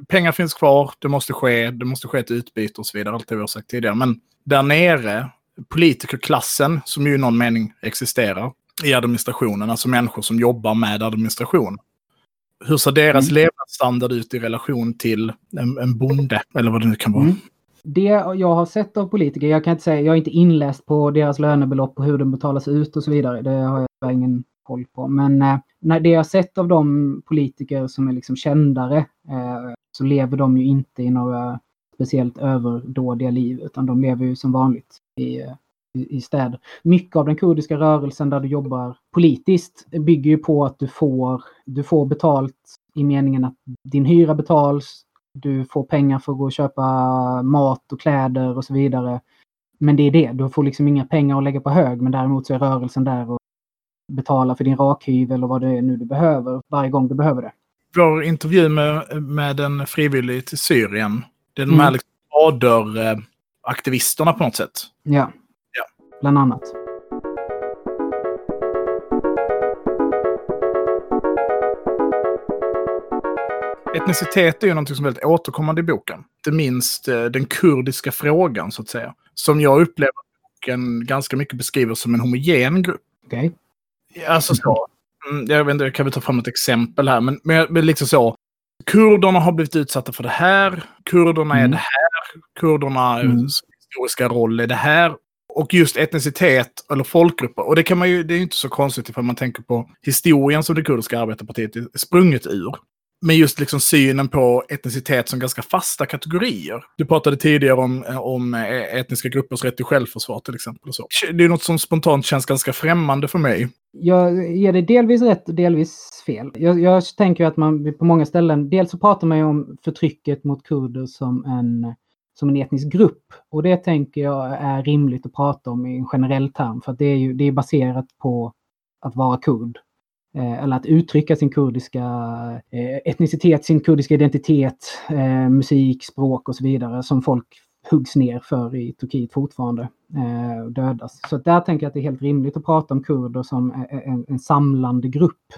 B: Pengar finns kvar, det måste ske, det måste ske ett utbyte och så vidare, allt det vi har sagt tidigare. Men där nere, politikerklassen, som ju i någon mening existerar i administrationen, alltså människor som jobbar med administration. Hur ser deras
D: Mm.
B: levnadsstandard ut i relation till en, en bonde, eller vad det nu kan vara?
D: Mm. Det jag har sett av politiker, jag kan inte säga, jag är inte inläst på deras lönebelopp och hur de betalas ut och så vidare. Det har jag ingen koll på. Men eh, när det jag har sett av de politiker som är liksom kändare eh, så lever de ju inte i några speciellt överdådiga liv utan de lever ju som vanligt i, eh, i, i städer. Mycket av den kurdiska rörelsen där du jobbar politiskt bygger ju på att du får, du får betalt i meningen att din hyra betals, du får pengar för att gå och köpa mat och kläder och så vidare. Men det är det, du får liksom inga pengar att lägga på hög men däremot så är rörelsen där och betala för din rakhyvel eller vad det är nu du behöver varje gång du behöver det.
B: Vår intervju med, med en frivillig till Syrien, det är de
D: Mm.
B: här liksom aktivisterna på något sätt.
D: Ja,
B: Ja.
D: bland annat.
B: Etnicitet är ju något som är väldigt återkommande i boken. Inte minst eh, den kurdiska frågan, så att säga. Som jag upplever att boken ganska mycket beskriver som en homogen grupp.
D: Okej.
B: Alltså så. Mm, jag vet inte, jag kan väl ta fram ett exempel här, men, men, liksom så. Kurderna har blivit utsatta för det här. Kurderna är
D: Mm.
B: det här. Kurderna
D: Mm.
B: historiska roll är det här. Och just etnicitet eller folkgrupper. Och det, kan man ju, det är ju inte så konstigt ifall man tänker på historien som det kurdiska arbetarpartiet är sprunget ur. Men just liksom synen på etnicitet som ganska fasta kategorier. Du pratade tidigare om, om eh, etniska gruppers rätt till självförsvar till exempel. Och så. Det är något som spontant känns ganska främmande för mig.
D: Jag ger dig delvis rätt och delvis fel. Jag, jag tänker att man på många ställen, dels så pratar man ju om förtrycket mot kurder som en, som en etnisk grupp. Och det tänker jag är rimligt att prata om i en generell term. För att det är ju det är baserat på att vara kurd. Eh, eller att uttrycka sin kurdiska eh, etnicitet, sin kurdiska identitet, eh, musik, språk och så vidare som folk huggs ner för i Turkiet fortfarande dödas. Så där tänker jag att det är helt rimligt att prata om kurder som en, en samlande grupp,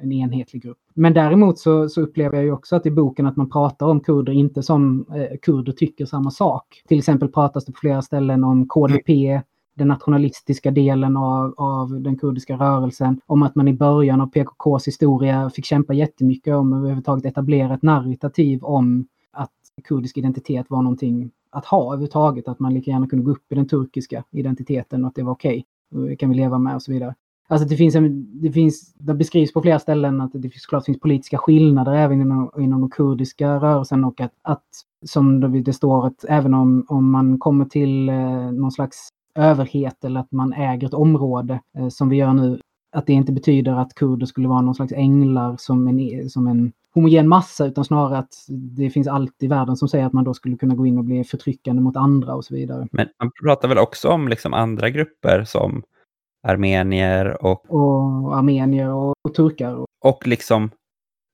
D: en enhetlig grupp. Men däremot så, så, upplever jag ju också att i boken att man pratar om kurder inte som kurder tycker samma sak. Till exempel pratas det på flera ställen om KDP, den nationalistiska delen av, av den kurdiska rörelsen. Om att man i början av PKKs historia fick kämpa jättemycket om att överhuvudtaget etablera ett narrativ om att kurdisk identitet var någonting att ha överhuvudtaget. Att man lika gärna kunde gå upp i den turkiska identiteten och att det var okej. Okay. Det kan vi leva med och så vidare. Alltså det finns, en, det finns, det beskrivs på flera ställen att det såklart finns politiska skillnader även inom, inom den kurdiska rörelsen och att, att som det står att även om, om man kommer till eh, någon slags överhet eller att man äger ett område eh, som vi gör nu, att det inte betyder att kurder skulle vara någon slags änglar som en, som en homogen massa utan snarare att det finns allt i världen som säger att man då skulle kunna gå in och bli förtryckande mot andra och så vidare.
C: Men man pratar väl också om liksom andra grupper som armenier och...
D: Och armenier och, och turkar.
C: Och liksom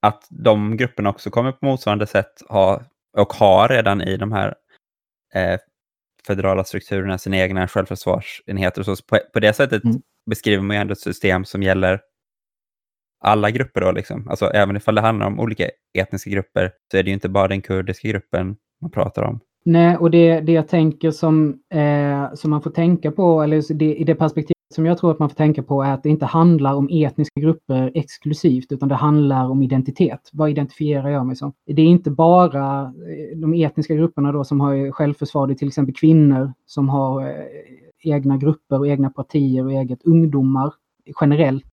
C: att de grupperna också kommer på motsvarande sätt ha och har redan i de här eh, federala strukturerna sina egna självförsvarsenheter. Och så. På, på det sättet mm. beskriver man ju ändå ett system som gäller alla grupper. Då, liksom. alltså, även ifall det handlar om olika etniska grupper så är det ju inte bara den kurdiska gruppen man pratar om.
D: Nej, och det, det jag tänker som, eh, som man får tänka på, eller det, i det perspektivet som jag tror att man får tänka på är att det inte handlar om etniska grupper exklusivt, utan det handlar om identitet. Vad identifierar jag mig som? Det är inte bara eh, de etniska grupperna då som har självförsvar, det är till exempel kvinnor som har eh, egna grupper och egna partier och eget ungdomar generellt.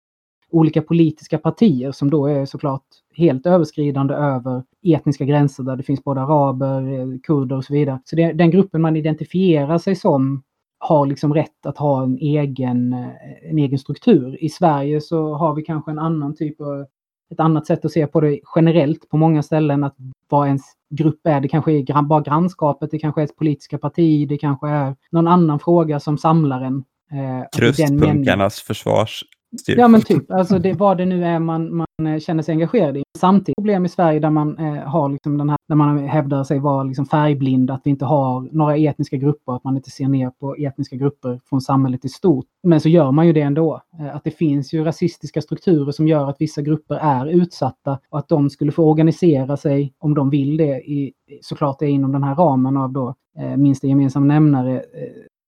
D: Olika politiska partier som då är såklart helt överskridande över etniska gränser där det finns både araber, eh, kurder och så vidare. Så det den gruppen man identifierar sig som har liksom rätt att ha en egen, eh, en egen struktur. I Sverige så har vi kanske en annan typ av, ett annat sätt att se på det generellt på många ställen, att vad ens grupp är. Det kanske är bara grannskapet, det kanske är ett politiska parti, det kanske är någon annan fråga som samlar en.
C: Eh, Krustpunkarnas försvars Typ.
D: Ja men typ, alltså det, vad det nu är man, man eh, känner sig engagerad i. Samtidigt problem i Sverige där man eh, har liksom den här, där man hävdar sig vara liksom färgblind, att vi inte har några etniska grupper, att man inte ser ner på etniska grupper från samhället i stort. Men så gör man ju det ändå. Eh, att det finns ju rasistiska strukturer som gör att vissa grupper är utsatta och att de skulle få organisera sig om de vill det, i, såklart det är inom den här ramen av då eh, minsta gemensam nämnare, eh,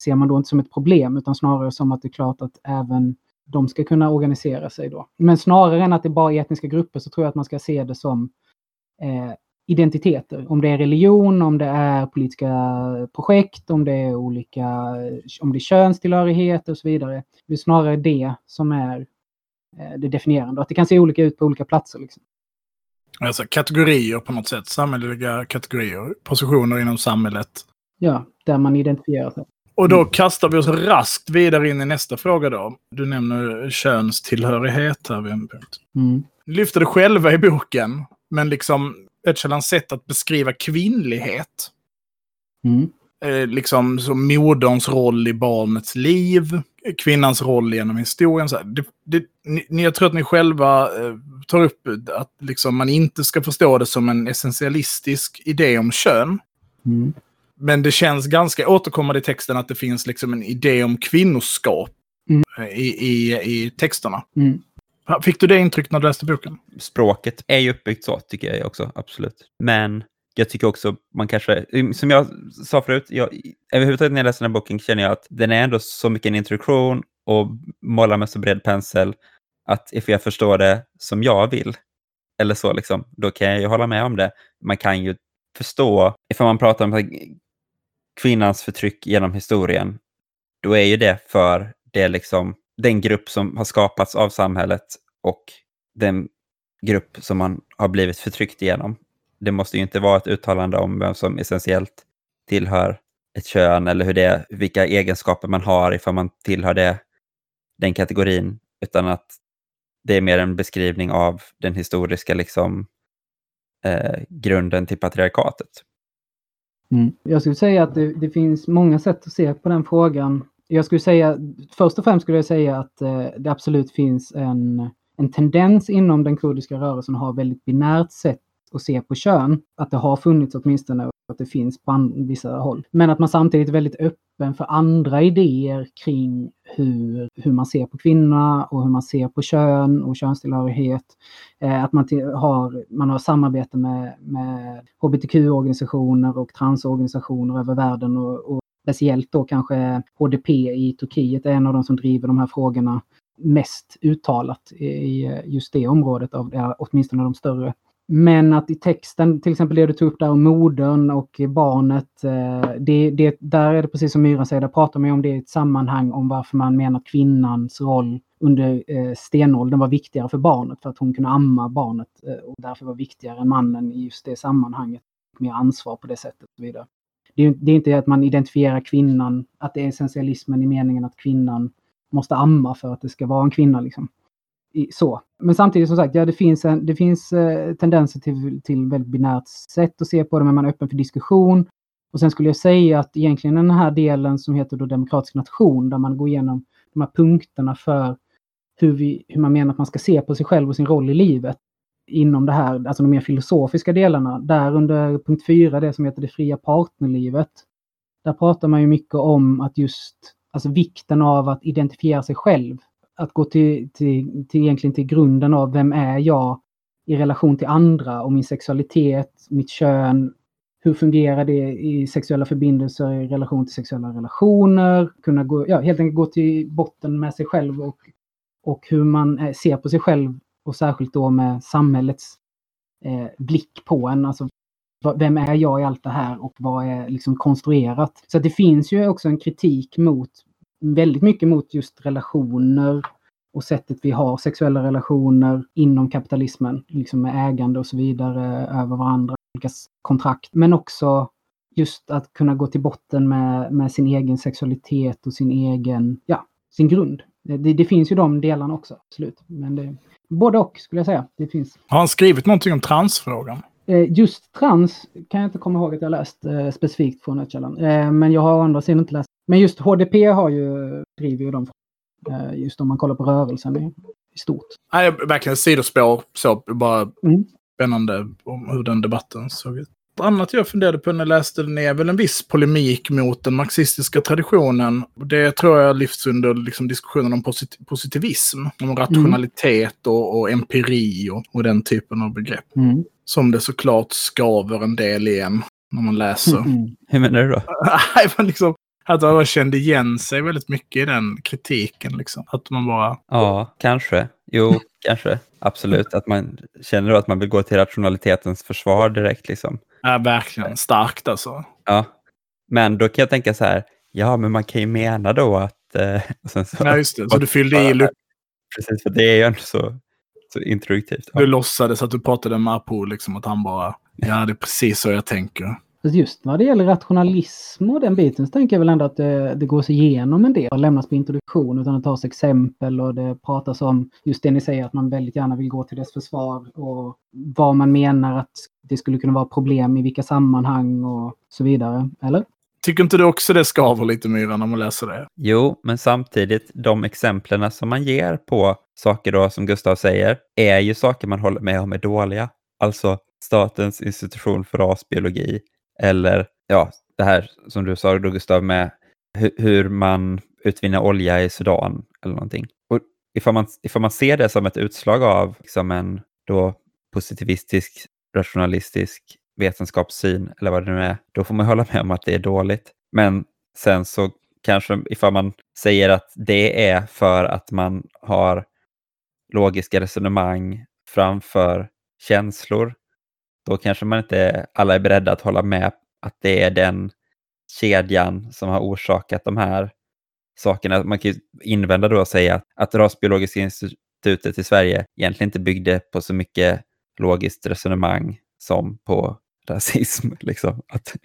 D: ser man då inte som ett problem utan snarare som att det är klart att även de ska kunna organisera sig då. Men snarare än att det är bara etniska grupper så tror jag att man ska se det som eh, identiteter. Om det är religion, om det är politiska projekt, om det är olika, om det är könstillhörighet och så vidare. Det är snarare det som är eh, det definierande. Att det kan se olika ut på olika platser. Liksom.
B: Alltså kategorier på något sätt, samhälleliga kategorier, positioner inom samhället.
D: Ja, där man identifierar sig.
B: Och då mm. kastar vi oss raskt vidare in i nästa fråga då. Du nämner könstillhörighet här vid en punkt. Mm. Lyfter det själva i boken, men liksom sådant sätt att beskriva kvinnlighet. Mm. Eh, liksom som moderns roll i barnets liv, kvinnans roll genom historien. Så det, det, ni, jag tror att ni själva eh, tar upp att liksom man inte ska förstå det som en essentialistisk idé om kön. Mm. Men det känns ganska återkommande i texten att det finns liksom en idé om kvinnoskap mm. i, i, i texterna. Mm. Fick du det intryck när du läste boken?
C: Språket är ju uppbyggt så, tycker jag också, absolut. Men jag tycker också man kanske, som jag sa förut, jag, överhuvudtaget när jag läser den här boken känner jag att den är ändå så mycket en introduktion och målar med så bred pensel att ifall jag förstår det som jag vill, eller så liksom, då kan jag ju hålla med om det. Man kan ju förstå, ifall man pratar om kvinnans förtryck genom historien, då är ju det för det liksom, den grupp som har skapats av samhället och den grupp som man har blivit förtryckt igenom. Det måste ju inte vara ett uttalande om vem som essentiellt tillhör ett kön eller hur det, vilka egenskaper man har ifall man tillhör det, den kategorin, utan att det är mer en beskrivning av den historiska liksom, eh, grunden till patriarkatet.
D: Mm. Jag skulle säga att det, det, finns många sätt att se på den frågan. Jag skulle säga, först och främst skulle jag säga att eh, det absolut finns en, en tendens inom den kurdiska rörelsen att ha väldigt binärt sätt att se på kön. Att det har funnits åtminstone och att det finns på vissa håll. Men att man samtidigt är väldigt öppen för andra idéer kring hur, hur man ser på kvinnorna och hur man ser på kön och könstillhörighet. Eh, att man har, man har samarbete med, med hbtq-organisationer och transorganisationer över världen och, och speciellt då kanske HDP i Turkiet är en av de som driver de här frågorna mest uttalat i just det området, av åtminstone de större. Men att i texten, till exempel det du tog upp där om modern och barnet, eh, det, det, där är det precis som Myra säger, där pratar man om det i ett sammanhang om varför man menar att kvinnans roll under eh, stenåldern var viktigare för barnet, för att hon kunde amma barnet eh, och därför var viktigare än mannen i just det sammanhanget. Mer ansvar på det sättet och så vidare. Det är, det är inte att man identifierar kvinnan, att det är essentialismen i meningen att kvinnan måste amma för att det ska vara en kvinna. Liksom. Så. Men samtidigt som sagt, ja, det finns, en, det finns eh, tendenser till, till väldigt binärt sätt att se på det, men man är öppen för diskussion. Och sen skulle jag säga att egentligen den här delen som heter då demokratisk nation, där man går igenom de här punkterna för hur, vi, hur man menar att man ska se på sig själv och sin roll i livet inom det här, alltså de mer filosofiska delarna. Där under punkt fyra, det som heter det fria partnerlivet, där pratar man ju mycket om att just, alltså vikten av att identifiera sig själv. Att gå till, till, till egentligen till grunden av vem är jag i relation till andra och min sexualitet, mitt kön, hur fungerar det i sexuella förbindelser i relation till sexuella relationer? Kunna gå, ja, helt enkelt gå till botten med sig själv och, och hur man eh, ser på sig själv och särskilt då med samhällets eh, blick på en. Alltså, vem är jag i allt det här och vad är liksom konstruerat? Så det finns ju också en kritik mot, väldigt mycket mot just relationer och sättet vi har sexuella relationer inom kapitalismen, liksom med ägande och så vidare över varandra, olika kontrakt. Men också just att kunna gå till botten med, med sin egen sexualitet och sin egen, ja, sin grund. Det, det finns ju de delarna också, absolut. Men det, Både och skulle jag säga. Det finns.
B: Har han skrivit någonting om transfrågan?
D: Eh, just trans kan jag inte komma ihåg att jag läst eh, specifikt från nätkällan. Eh, men jag har å andra sidan inte läst. Men just HDP har ju, driver ju de just om man kollar på rörelsen i, i stort.
B: Nej, verkligen sidospår. Så bara mm. spännande om hur den debatten såg ut annat jag funderade på när jag läste den är väl en viss polemik mot den marxistiska traditionen. Det tror jag lyfts under liksom, diskussionen om posit positivism. Om rationalitet och, och empiri och, och, den typen av begrepp. Mm. Som det såklart skaver en del i en när man läser. Mm.
C: Hur menar du då?
B: liksom, att man kände igen sig väldigt mycket i den kritiken. Liksom. Att man bara...
C: Ja, kanske. Jo, kanske. Absolut. Att man känner att man vill gå till rationalitetens försvar direkt. Liksom.
B: Ja, verkligen. Starkt alltså.
C: Ja, men då kan jag tänka så här, ja, men man kan ju mena då att... Eh,
B: så, ja, just det. Så du fyllde i luckan.
C: Precis, för det är ju ändå så, så introduktivt.
B: Du låtsades att du pratade med Apo, liksom att han bara, ja, det är precis så jag tänker.
D: Just vad det gäller rationalism och den biten så tänker jag väl ändå att det, det går sig igenom en del och lämnas på introduktion utan att tas exempel och det pratas om just det ni säger att man väldigt gärna vill gå till dess försvar och vad man menar att det skulle kunna vara problem i vilka sammanhang och så vidare. Eller?
B: Tycker inte du också det skaver lite Myra när man läser det?
C: Jo, men samtidigt de exemplen som man ger på saker då som Gustav säger är ju saker man håller med om är dåliga. Alltså Statens institution för rasbiologi eller ja, det här som du sa då Gustav med hur man utvinner olja i Sudan eller någonting. Och ifall man, ifall man ser det som ett utslag av liksom en då positivistisk, rationalistisk vetenskapssyn eller vad det nu är, då får man hålla med om att det är dåligt. Men sen så kanske ifall man säger att det är för att man har logiska resonemang framför känslor då kanske man inte alla är beredda att hålla med att det är den kedjan som har orsakat de här sakerna. Man kan ju invända då och säga att, att Rasbiologiska institutet i Sverige egentligen inte byggde på så mycket logiskt resonemang som på rasism. Liksom. Att...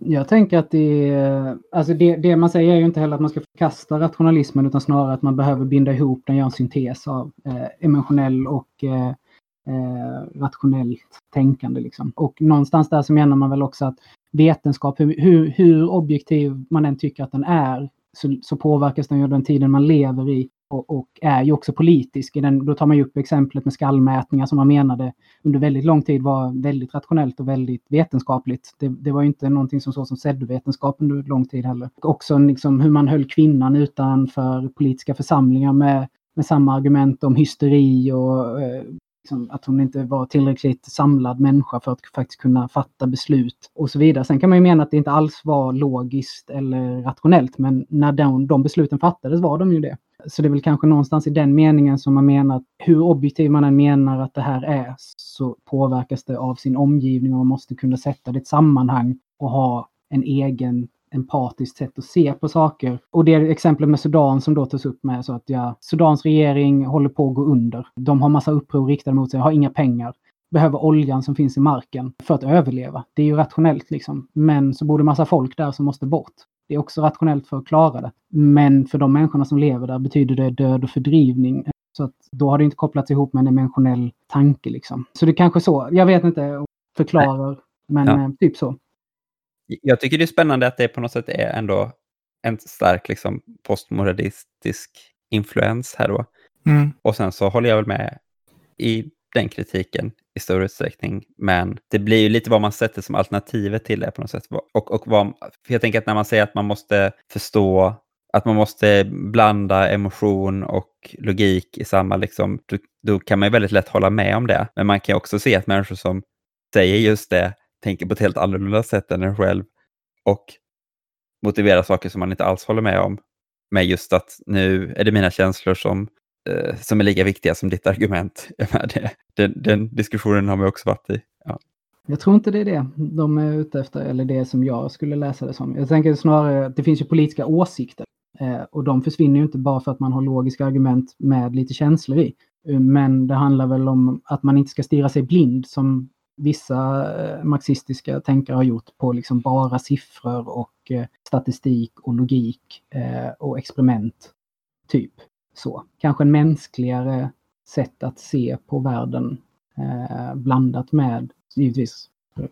D: Jag tänker att det, alltså det, det, man säger är ju inte heller att man ska förkasta rationalismen utan snarare att man behöver binda ihop den, göra en syntes av eh, emotionell och eh, eh, rationellt tänkande. Liksom. Och någonstans där så menar man väl också att vetenskap, hur, hur objektiv man än tycker att den är, så, så påverkas den ju av den tiden man lever i och, och, är ju också politisk. I den, då tar man ju upp exemplet med skallmätningar som man menade under väldigt lång tid var väldigt rationellt och väldigt vetenskapligt. Det, det var ju inte någonting som såg som pseudovetenskap under lång tid heller. Och också liksom hur man höll kvinnan utanför politiska församlingar med, med samma argument om hysteri och eh, liksom, att hon inte var tillräckligt samlad människa för att faktiskt kunna fatta beslut och så vidare. Sen kan man ju mena att det inte alls var logiskt eller rationellt, men när de, de besluten fattades var de ju det. Så det är väl kanske någonstans i den meningen som man menar att hur objektiv man än menar att det här är så påverkas det av sin omgivning och man måste kunna sätta det i ett sammanhang och ha en egen empatiskt sätt att se på saker. Och det exemplet med Sudan som då tas upp med så att ja, Sudans regering håller på att gå under. De har massa uppror riktade mot sig, har inga pengar behöver oljan som finns i marken för att överleva. Det är ju rationellt liksom. Men så bor det massa folk där som måste bort. Det är också rationellt för att klara det. Men för de människorna som lever där betyder det död och fördrivning. Så att då har det inte kopplats ihop med en emotionell tanke liksom. Så det är kanske så. Jag vet inte, förklarar, men ja. Eh, typ så.
C: Jag tycker det är spännande att det på något sätt är ändå en stark liksom, postmodernistisk influens här då. Mm. Och sen så håller jag väl med i den kritiken i stor utsträckning. Men det blir ju lite vad man sätter som alternativet till det på något sätt. Och, och vad, för jag tänker att när man säger att man måste förstå, att man måste blanda emotion och logik i samma, liksom, då, då kan man ju väldigt lätt hålla med om det. Men man kan också se att människor som säger just det tänker på ett helt annorlunda sätt än en själv och motiverar saker som man inte alls håller med om. Med just att nu är det mina känslor som eh, som är lika viktiga som ditt argument. Det, den, den diskussionen har vi också varit i. Ja.
D: Jag tror inte det är det de är ute efter, eller det som jag skulle läsa det som. Jag tänker snarare att det finns ju politiska åsikter. Eh, och de försvinner ju inte bara för att man har logiska argument med lite känslor i. Men det handlar väl om att man inte ska stirra sig blind som vissa eh, marxistiska tänkare har gjort på liksom bara siffror och eh, statistik och logik eh, och experiment. Typ så. Kanske en mänskligare sätt att se på världen blandat med givetvis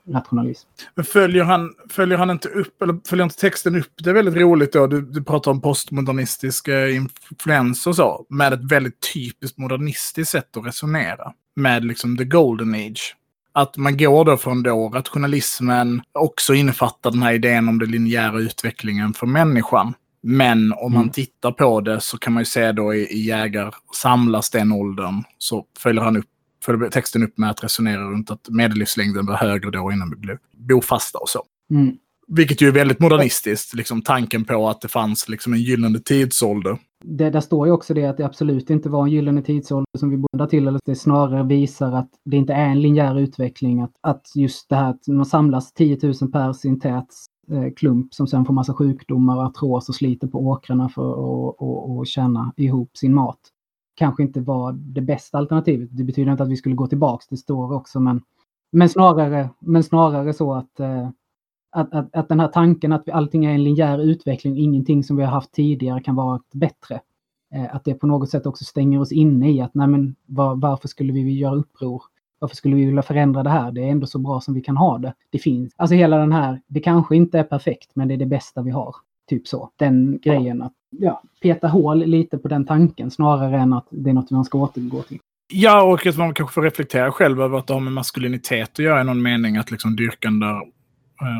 D: rationalism.
B: Men följer han, följer han inte upp, eller följer inte texten upp det är väldigt roligt då? Du, du pratar om postmodernistiska influenser och så, med ett väldigt typiskt modernistiskt sätt att resonera. Med liksom the golden age. Att man går då från då rationalismen också innefattar den här idén om den linjära utvecklingen för människan. Men om man mm. tittar på det så kan man ju se då i, i jägar samlas den åldern så följer han upp följer texten upp med att resonera runt att medellivslängden var högre då innan vi blev bofasta och så. Mm. Vilket ju är väldigt modernistiskt, liksom tanken på att det fanns liksom en gyllene tidsålder.
D: Det, där står ju också det att det absolut inte var en gyllene tidsålder som vi båda till, eller det snarare visar att det inte är en linjär utveckling. Att, att just det här att man samlas 10 000 pers i en tät Eh, klump som sen får massa sjukdomar och artros och sliter på åkrarna för att tjäna ihop sin mat. Kanske inte var det bästa alternativet. Det betyder inte att vi skulle gå tillbaks, det står också, men, men, snarare, men snarare så att, eh, att, att, att den här tanken att allting är en linjär utveckling, ingenting som vi har haft tidigare kan vara bättre. Eh, att det på något sätt också stänger oss inne i att nej men var, varför skulle vi göra uppror? Varför skulle vi vilja förändra det här? Det är ändå så bra som vi kan ha det. Det finns, alltså hela den här, det kanske inte är perfekt, men det är det bästa vi har. Typ så. Den grejen att ja, peta hål lite på den tanken snarare än att det är något man ska återgå till.
B: Ja, och att man kanske får reflektera själv över att det har med maskulinitet att göra i någon mening. Att liksom dyrkan där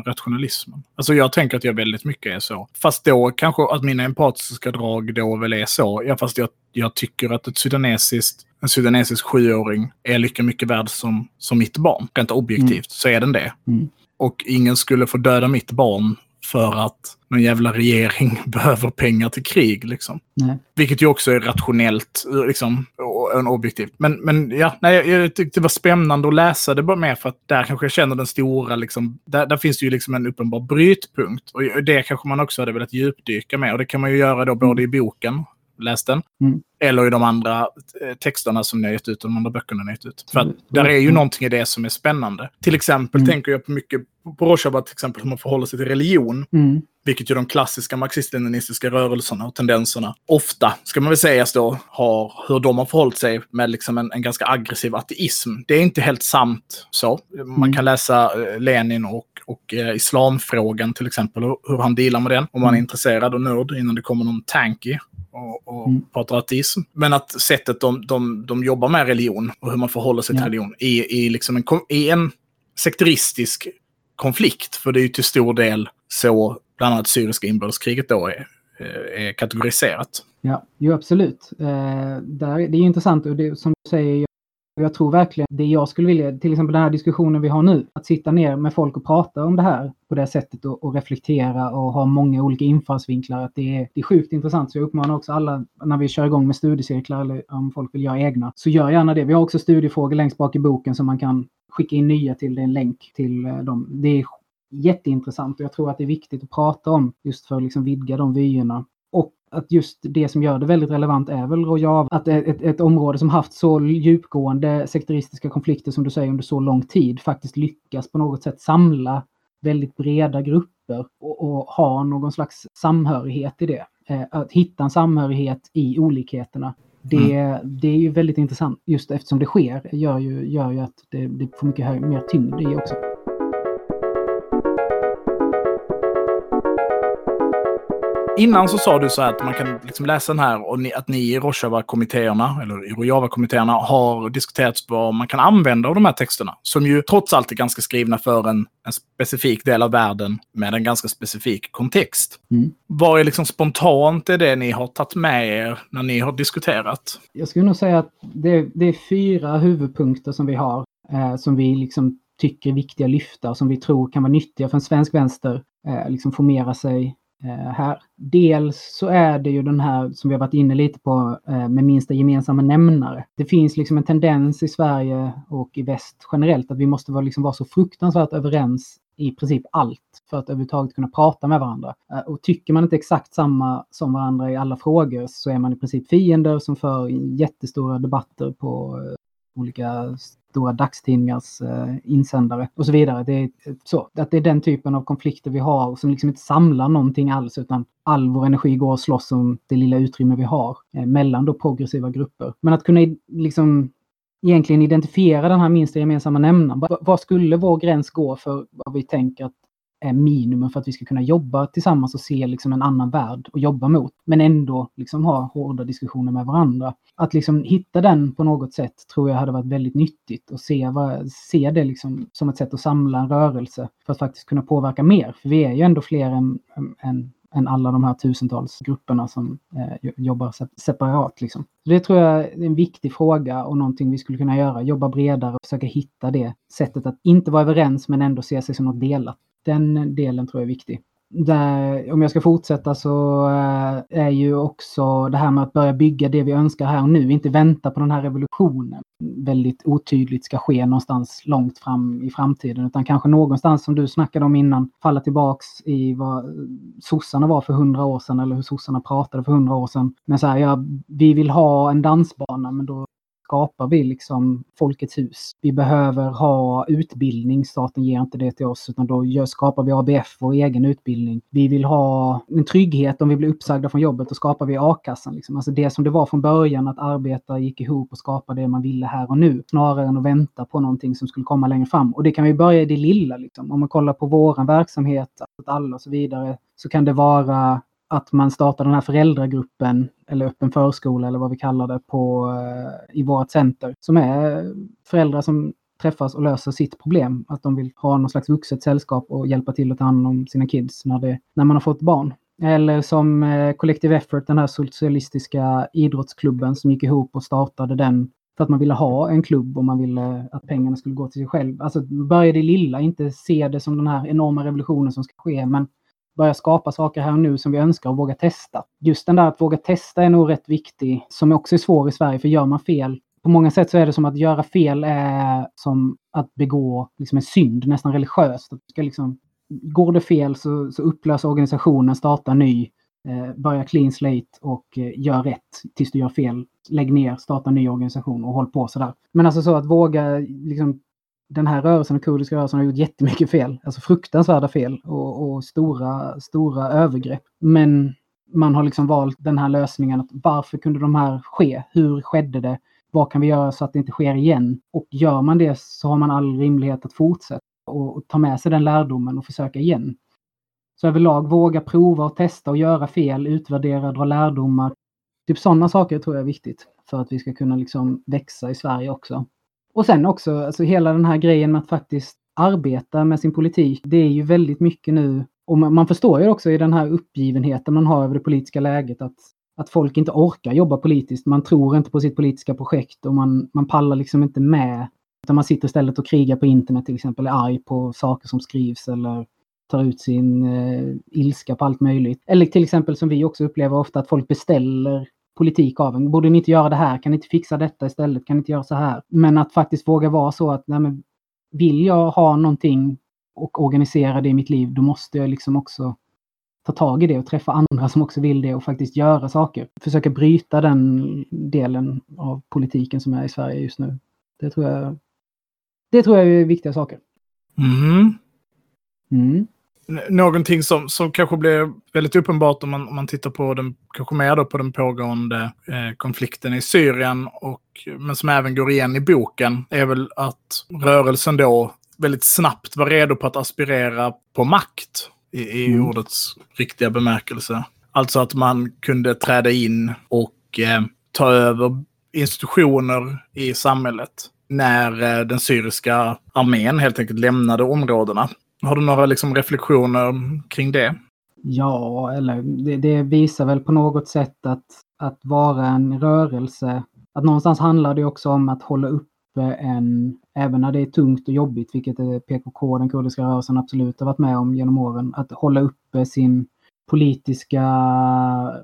B: rationalismen. Alltså jag tänker att jag väldigt mycket är så. Fast då kanske att mina empatiska drag då väl är så. Ja, fast jag, jag tycker att ett sudanesiskt en sudanesisk sjuåring är lika mycket värd som, som mitt barn. Rent objektivt mm. så är den det. Mm. Och ingen skulle få döda mitt barn för att någon jävla regering behöver pengar till krig. Liksom. Nej. Vilket ju också är rationellt liksom, och, objektivt. Men, men ja, nej, jag, jag tyckte det var spännande att läsa det bara mer för att där kanske jag känner den stora, liksom, där, där finns det ju liksom en uppenbar brytpunkt. Och det kanske man också hade velat djupdyka med. Och det kan man ju göra då både i boken läst den. Mm. Eller i de andra eh, texterna som ni har gett ut, de andra böckerna ni har gett ut. För att mm. där är ju mm. någonting i det som är spännande. Till exempel mm. tänker jag på mycket på Rojava till exempel hur man förhåller sig till religion. Mm. Vilket ju de klassiska marxist-leninistiska rörelserna och tendenserna ofta, ska man väl säga då, har hur de har förhållit sig med liksom en, en ganska aggressiv ateism. Det är inte helt sant så. Man mm. kan läsa eh, Lenin och, och eh, islamfrågan till exempel, hur, hur han dealar med den. Om man är intresserad och nörd innan det kommer någon tanky och, och
D: Mm.
B: pratar ateism. Men att sättet de, de, de jobbar med religion och hur man förhåller sig till
D: Ja.
B: religion i, i, liksom en, i en sekteristisk konflikt. För det är ju till stor del så bland annat syriska inbördeskriget då är, eh, är kategoriserat.
D: Ja, jo absolut. Eh, där, det är intressant och det, som du säger, jag, tror verkligen det jag skulle vilja, till exempel den här diskussionen vi har nu, att sitta ner med folk och prata om det här på det sättet och, och reflektera och ha många olika infallsvinklar. Att det, är, det är sjukt intressant. Så jag uppmanar också alla, när vi kör igång med studiecirklar eller om folk vill göra egna, så gör gärna det. Vi har också studiefrågor längst bak i boken som man kan skicka in nya till. Det är en länk till eh, dem. Det är jätteintressant och jag tror att det är viktigt att prata om just för att liksom vidga de vyerna. Och att just det som gör det väldigt relevant är väl Rojava. Att ett, ett, område som haft så djupgående sekteristiska konflikter som du säger under så lång tid faktiskt lyckas på något sätt samla väldigt breda grupper och, och ha någon slags samhörighet i det. Eh, att hitta en samhörighet i olikheterna. Det, det är ju väldigt intressant just eftersom det sker gör ju, gör ju att det, det får mycket mer tyngd i också.
B: Innan så sa du så här att man kan liksom läsa den här och ni, att ni i Rojava-kommittéerna, eller i Rojava-kommittéerna, har diskuterat vad man kan använda av de här texterna. Som ju trots allt är ganska skrivna för en, en specifik del av världen med en ganska specifik kontext.
D: Mm.
B: Vad är liksom spontant är det ni har tagit med er när ni har diskuterat?
D: Jag skulle nog säga att det, det är fyra huvudpunkter som vi har eh, som vi liksom tycker är viktiga lyfta och som vi tror kan vara nyttiga för en svensk vänster eh, liksom formera sig Eh, här. Dels så är det ju den här som vi har varit inne lite på eh, med minsta gemensamma nämnare. Det finns liksom en tendens i Sverige och i väst generellt att vi måste vara, liksom vara så fruktansvärt överens i princip allt för att överhuvudtaget kunna prata med varandra. Eh, och tycker man inte exakt samma som varandra i alla frågor så är man i princip fiender som för jättestora debatter på olika stora dagstidningars eh, insändare och så vidare. Det är, så, att det är den typen av konflikter vi har som liksom inte samlar någonting alls utan all vår energi går att slåss om det lilla utrymme vi har eh, mellan då progressiva grupper. Men att kunna liksom egentligen identifiera den här minsta gemensamma nämnaren. Var skulle vår gräns gå för vad vi tänker att minimum för att vi ska kunna jobba tillsammans och se liksom en annan värld och jobba mot. Men ändå liksom ha hårda diskussioner med varandra. Att liksom hitta den på något sätt tror jag hade varit väldigt nyttigt och se, vad, se det liksom som ett sätt att samla en rörelse för att faktiskt kunna påverka mer. För vi är ju ändå fler än, än, än alla de här tusentals grupperna som eh, jobbar separat. Liksom. Det tror jag är en viktig fråga och någonting vi skulle kunna göra. Jobba bredare och försöka hitta det sättet att inte vara överens men ändå se sig som något delat. Den delen tror jag är viktig. Där, om jag ska fortsätta så eh, är ju också det här med att börja bygga det vi önskar här och nu, inte vänta på den här revolutionen. Väldigt otydligt ska ske någonstans långt fram i framtiden, utan kanske någonstans som du snackade om innan, falla tillbaks i vad eh, sossarna var för hundra år sedan eller hur sossarna pratade för hundra år sedan. Men så här, ja, vi vill ha en dansbana, men då skapar vi liksom Folkets hus. Vi behöver ha utbildning, staten ger inte det till oss utan då gör, skapar vi ABF, vår egen utbildning. Vi vill ha en trygghet om vi blir uppsagda från jobbet, då skapar vi a-kassan. Liksom. Alltså det som det var från början, att arbeta gick ihop och skapa det man ville här och nu, snarare än att vänta på någonting som skulle komma längre fram. Och det kan vi börja i det lilla. Liksom. Om man kollar på våran verksamhet, att alla och så vidare, så kan det vara att man startar den här föräldragruppen eller öppen förskola eller vad vi kallar det på, eh, i vårt center som är föräldrar som träffas och löser sitt problem. Att de vill ha någon slags vuxet sällskap och hjälpa till att ta hand om sina kids när, det, när man har fått barn. Eller som eh, Collective Effort, den här socialistiska idrottsklubben som gick ihop och startade den för att man ville ha en klubb och man ville att pengarna skulle gå till sig själv. Alltså börja det lilla, inte se det som den här enorma revolutionen som ska ske, men börja skapa saker här och nu som vi önskar och våga testa. Just den där att våga testa är nog rätt viktig, som också är svår i Sverige, för gör man fel, på många sätt så är det som att göra fel är som att begå liksom en synd, nästan religiöst. Att ska liksom, går det fel så, så upplös organisationen, starta ny, eh, börja clean slate och eh, gör rätt tills du gör fel. Lägg ner, starta ny organisation och håll på sådär. Men alltså så att våga liksom den här rörelsen, den kurdiska rörelsen, har gjort jättemycket fel. Alltså fruktansvärda fel och, och stora, stora övergrepp. Men man har liksom valt den här lösningen. Att varför kunde de här ske? Hur skedde det? Vad kan vi göra så att det inte sker igen? Och gör man det så har man all rimlighet att fortsätta och, och ta med sig den lärdomen och försöka igen. Så överlag våga prova och testa och göra fel, utvärdera, dra lärdomar Typ sådana saker tror jag är viktigt för att vi ska kunna liksom växa i Sverige också. Och sen också, alltså hela den här grejen med att faktiskt arbeta med sin politik. Det är ju väldigt mycket nu, och man, förstår ju också i den här uppgivenheten man har över det politiska läget att, att folk inte orkar jobba politiskt. Man tror inte på sitt politiska projekt och man, man pallar liksom inte med. Utan man sitter istället och krigar på internet till exempel, är arg på saker som skrivs eller tar ut sin eh, ilska på allt möjligt. Eller till exempel som vi också upplever ofta att folk beställer politik av en. Borde ni inte göra det här? Kan ni inte fixa detta istället? Kan ni inte göra så här? Men att faktiskt våga vara så att nej men, vill jag ha någonting och organisera det i mitt liv, då måste jag liksom också ta tag i det och träffa andra som också vill det och faktiskt göra saker. Försöka bryta den delen av politiken som är i Sverige just nu. Det tror jag, det tror jag är viktiga saker.
B: Mm.
D: Mm.
B: Någonting som, som kanske blir väldigt uppenbart om man, om man tittar på den, kanske mer då på den pågående eh, konflikten i Syrien, och, men som även går igen i boken, är väl att rörelsen då väldigt snabbt var redo på att aspirera på makt i, i
D: Mm.
B: ordets riktiga bemärkelse. Alltså att man kunde träda in och eh, ta över institutioner i samhället när eh, den syriska armén helt enkelt lämnade områdena. Har du några liksom, reflektioner kring det?
D: Ja, eller det, det visar väl på något sätt att, att vara en rörelse. Att någonstans handlar det också om att hålla uppe en, även när det är tungt och jobbigt, vilket PKK, den kurdiska rörelsen, absolut har varit med om genom åren, att hålla uppe sin politiska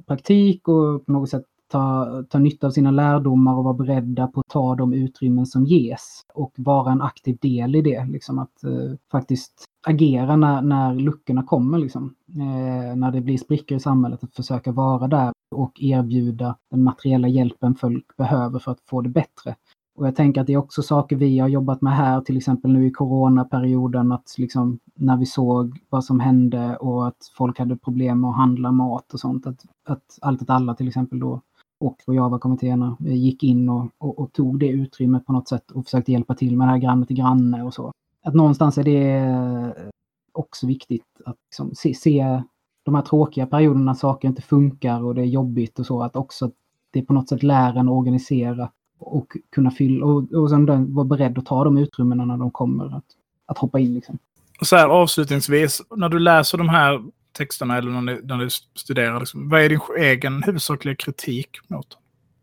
D: praktik och på något sätt ta, ta nytta av sina lärdomar och vara beredda på att ta de utrymmen som ges och vara en aktiv del i det. Liksom att eh, faktiskt agera när, när luckorna kommer, liksom. eh, när det blir sprickor i samhället, att försöka vara där och erbjuda den materiella hjälpen folk behöver för att få det bättre. Och jag tänker att det är också saker vi har jobbat med här, till exempel nu i coronaperioden, att liksom när vi såg vad som hände och att folk hade problem med att handla mat och sånt, att, att Allt åt alla till exempel då och Rojava-kommittéerna eh, gick in och, och, och tog det utrymmet på något sätt och försökte hjälpa till med det här granne till granne och så. Att någonstans är det också viktigt att liksom se, se de här tråkiga perioderna när saker inte funkar och det är jobbigt och så, att också det på något sätt lär en att organisera och kunna fylla och, och sen vara beredd att ta de utrymmena när de kommer att, att hoppa in. Liksom.
B: Så här avslutningsvis, när du läser de här texterna eller när du, när du studerar, liksom, vad är din egen huvudsakliga kritik mot?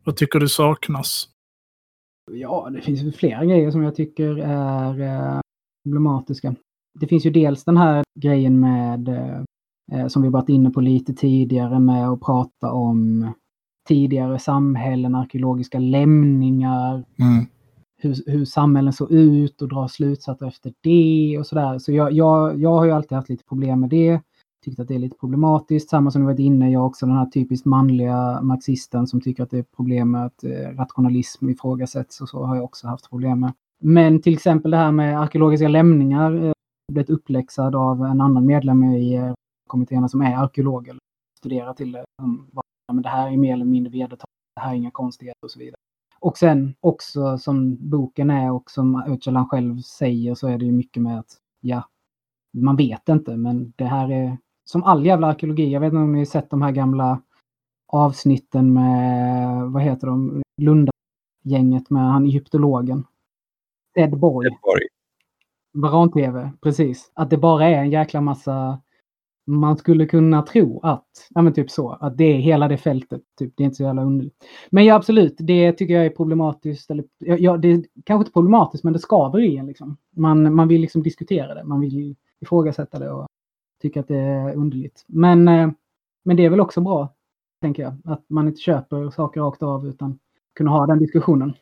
B: Vad tycker du saknas?
D: Ja, det finns flera grejer som jag tycker är eh, problematiska. Det finns ju dels den här grejen med, eh, som vi varit inne på lite tidigare, med att prata om tidigare samhällen, arkeologiska lämningar,
B: Mm.
D: hur, hur samhällen såg ut och dra slutsatser efter det och sådär. Så jag, jag, jag har ju alltid haft lite problem med det. Tyckt att det är lite problematiskt. Samma som du varit inne, jag är också den här typiskt manliga marxisten som tycker att det är problem med att eh, rationalism ifrågasätts och så har jag också haft problem med. Men till exempel det här med arkeologiska lämningar eh, blivit uppläxad av en annan medlem i kommittén kommittéerna som är arkeolog eller studerar till det. Som bara, men det här är mer eller mindre vedertaget, det här är inga konstigheter och så vidare. Och sen också som boken är och som Öcalan själv säger så är det ju mycket med att ja, man vet inte men det här är som all jävla arkeologi. Jag vet inte om ni har sett de här gamla avsnitten med, vad heter de, Lundagänget med han egyptologen. Ted Borg.
C: Göteborg.
D: Varan-TV, precis. Att det bara är en jäkla massa... Man skulle kunna tro att, ja men typ så, att det är hela det fältet. Typ, det är inte så jävla underligt. Men ja, absolut, det tycker jag är problematiskt. Eller, ja, ja, det är kanske inte problematiskt, men det skaver i en. Liksom. Man, man vill liksom diskutera det, man vill ifrågasätta det och tycka att det är underligt. Men, eh, men det är väl också bra, tänker jag, att man inte köper saker rakt av utan kunna ha den diskussionen.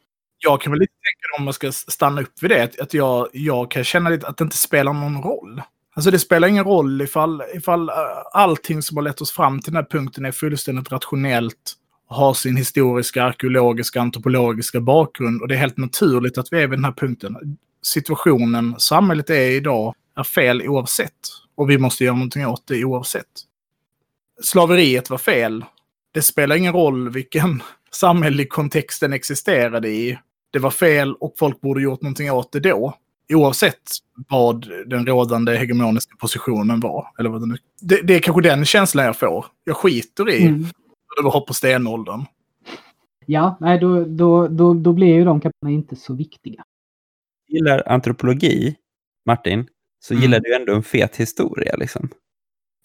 B: Jag kan väl lite tänka om man ska stanna upp vid det, att- jag, jag kan känna lite att det inte spelar någon roll. Alltså det spelar ingen roll ifall, ifall eh, allting som har lett oss fram till den här punkten är fullständigt rationellt, har sin historiska, arkeologiska, antropologiska bakgrund och det är helt naturligt att vi är vid den här punkten. Situationen samhället är i idag är fel oavsett. Och vi måste göra någonting åt det oavsett. Slaveriet var fel. Det spelar ingen roll vilken samhällelig kontext den existerade i. Det var fel och folk borde gjort någonting åt det då. Oavsett vad den rådande hegemoniska positionen var. Eller vad det, nu. Det, det är kanske den känslan jag får. Jag skiter i
D: Mm.
B: det var hopp på stenåldern.
D: Ja, nej, då, då, då, då blir ju de kapitlen inte så viktiga.
C: Gillar antropologi, Martin, så
B: Mm.
C: gillar du ändå en fet historia. Liksom.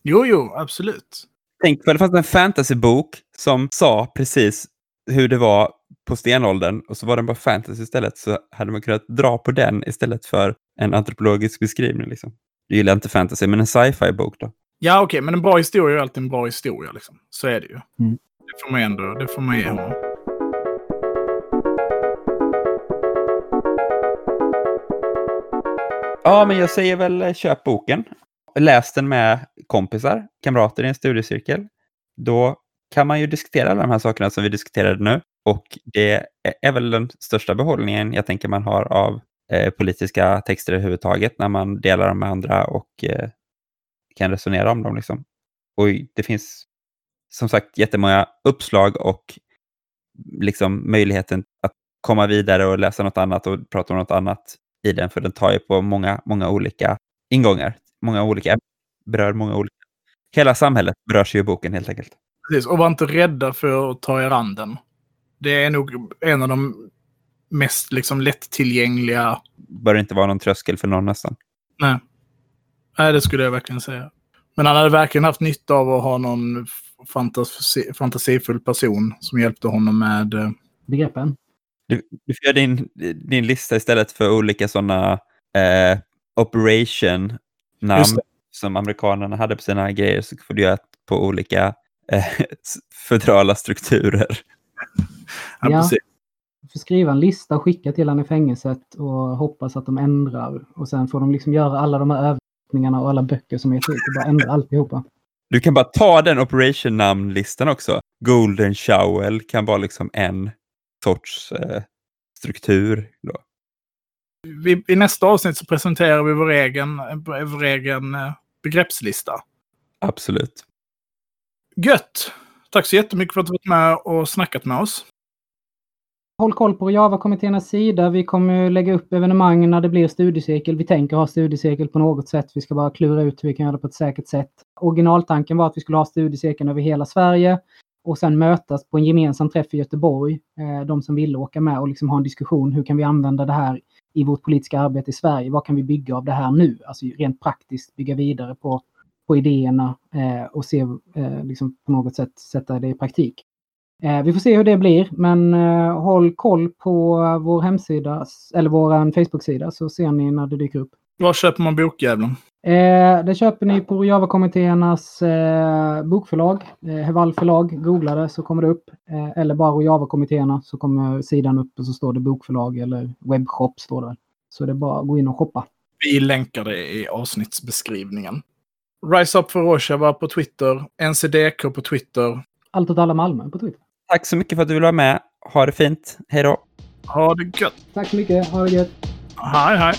B: Jo, jo, absolut.
C: Tänk väl det fanns en fantasybok som sa precis hur det var på stenåldern och så var den bara fantasy istället så hade man kunnat dra på den istället för en antropologisk beskrivning. Liksom. Du gillar inte fantasy, men en sci-fi bok då?
B: Ja, okej, men en bra historia är alltid en bra historia. Liksom. Så är det ju.
D: Mm.
B: Det får man ändå det får man ge honom.
C: Ja, men jag säger väl eh, köp boken. Läs den med kompisar, kamrater i en studiecirkel. Då kan man ju diskutera alla de här sakerna som vi diskuterade nu. Och det är- väl den största behållningen jag tänker man har av eh, politiska texter överhuvudtaget när man delar dem med andra och eh, kan resonera om dem. Liksom. Och det finns som sagt jättemånga uppslag och liksom möjligheten att komma vidare och läsa något annat och prata om något annat i den, för den tar ju på många, många olika ingångar. Många olika, berör många olika. Hela samhället berörs ju i boken helt enkelt.
B: Precis, och var inte rädda för att ta er an den. Det är nog en av de mest liksom, lättillgängliga...
C: Bör inte vara någon tröskel för någon nästan.
B: Nej. Nej, det skulle jag verkligen säga. Men han hade verkligen haft nytta av att ha någon fantasi, fantasifull person som hjälpte honom med... eh,
D: Begreppen.
C: Du, du får göra din, din lista istället för olika sådana eh, operation-namn
B: det.
C: som amerikanerna hade på sina grejer, så får du göra på olika eh, federala strukturer.
B: Ja,
D: Ja.
B: precis.
D: får skriva en lista och skicka till han i fängelset och hoppas att de ändrar. Och sen får de liksom göra alla de här översättningarna och alla böcker som är till och bara ändra alltihopa.
C: Du kan bara ta den operation-namnlistan också. Golden shower kan vara liksom en sorts eh, struktur. Då.
B: Vi, I nästa avsnitt så presenterar vi vår egen, vår egen eh, begreppslista.
C: Absolut.
B: Gött! Tack så jättemycket för att du varit med och snackat med oss.
D: Håll koll på Java-kommittéernas sida. Vi kommer lägga upp evenemang när det blir studiecirkel. Vi tänker ha studiecirkel på något sätt. Vi ska bara klura ut hur vi kan göra det på ett säkert sätt. Originaltanken var att vi skulle ha studiecirkeln över hela Sverige och sen mötas på en gemensam träff i Göteborg. Eh, de som vill åka med och liksom ha en diskussion. Hur kan vi använda det här i vårt politiska arbete i Sverige? Vad kan vi bygga av det här nu? Alltså rent praktiskt bygga vidare på, på idéerna eh, och se eh, liksom på något sätt sätta det i praktik. Eh, vi får se hur det blir, men eh, håll koll på vår hemsida, eller vår Facebook-sida, så ser ni när det dyker upp.
B: Var köper man bokjäveln?
D: Eh, det köper ni på Java-kommittéernas eh, bokförlag, eh, Heval förlag. Googla det så kommer det upp. Eh, eller bara Java-kommittéerna så kommer sidan upp och så står det bokförlag eller webbshop står det. Så det är bara att gå in och shoppa.
B: Vi länkar det i avsnittsbeskrivningen. Rise Up för Rojava på Twitter, NCDK på Twitter.
D: Allt åt alla Malmö på Twitter.
C: Tack så mycket för att du ville vara med. Ha det fint. Hej då.
B: Ha det gött!
D: Tack så mycket, ha det gött!
B: Hej hej!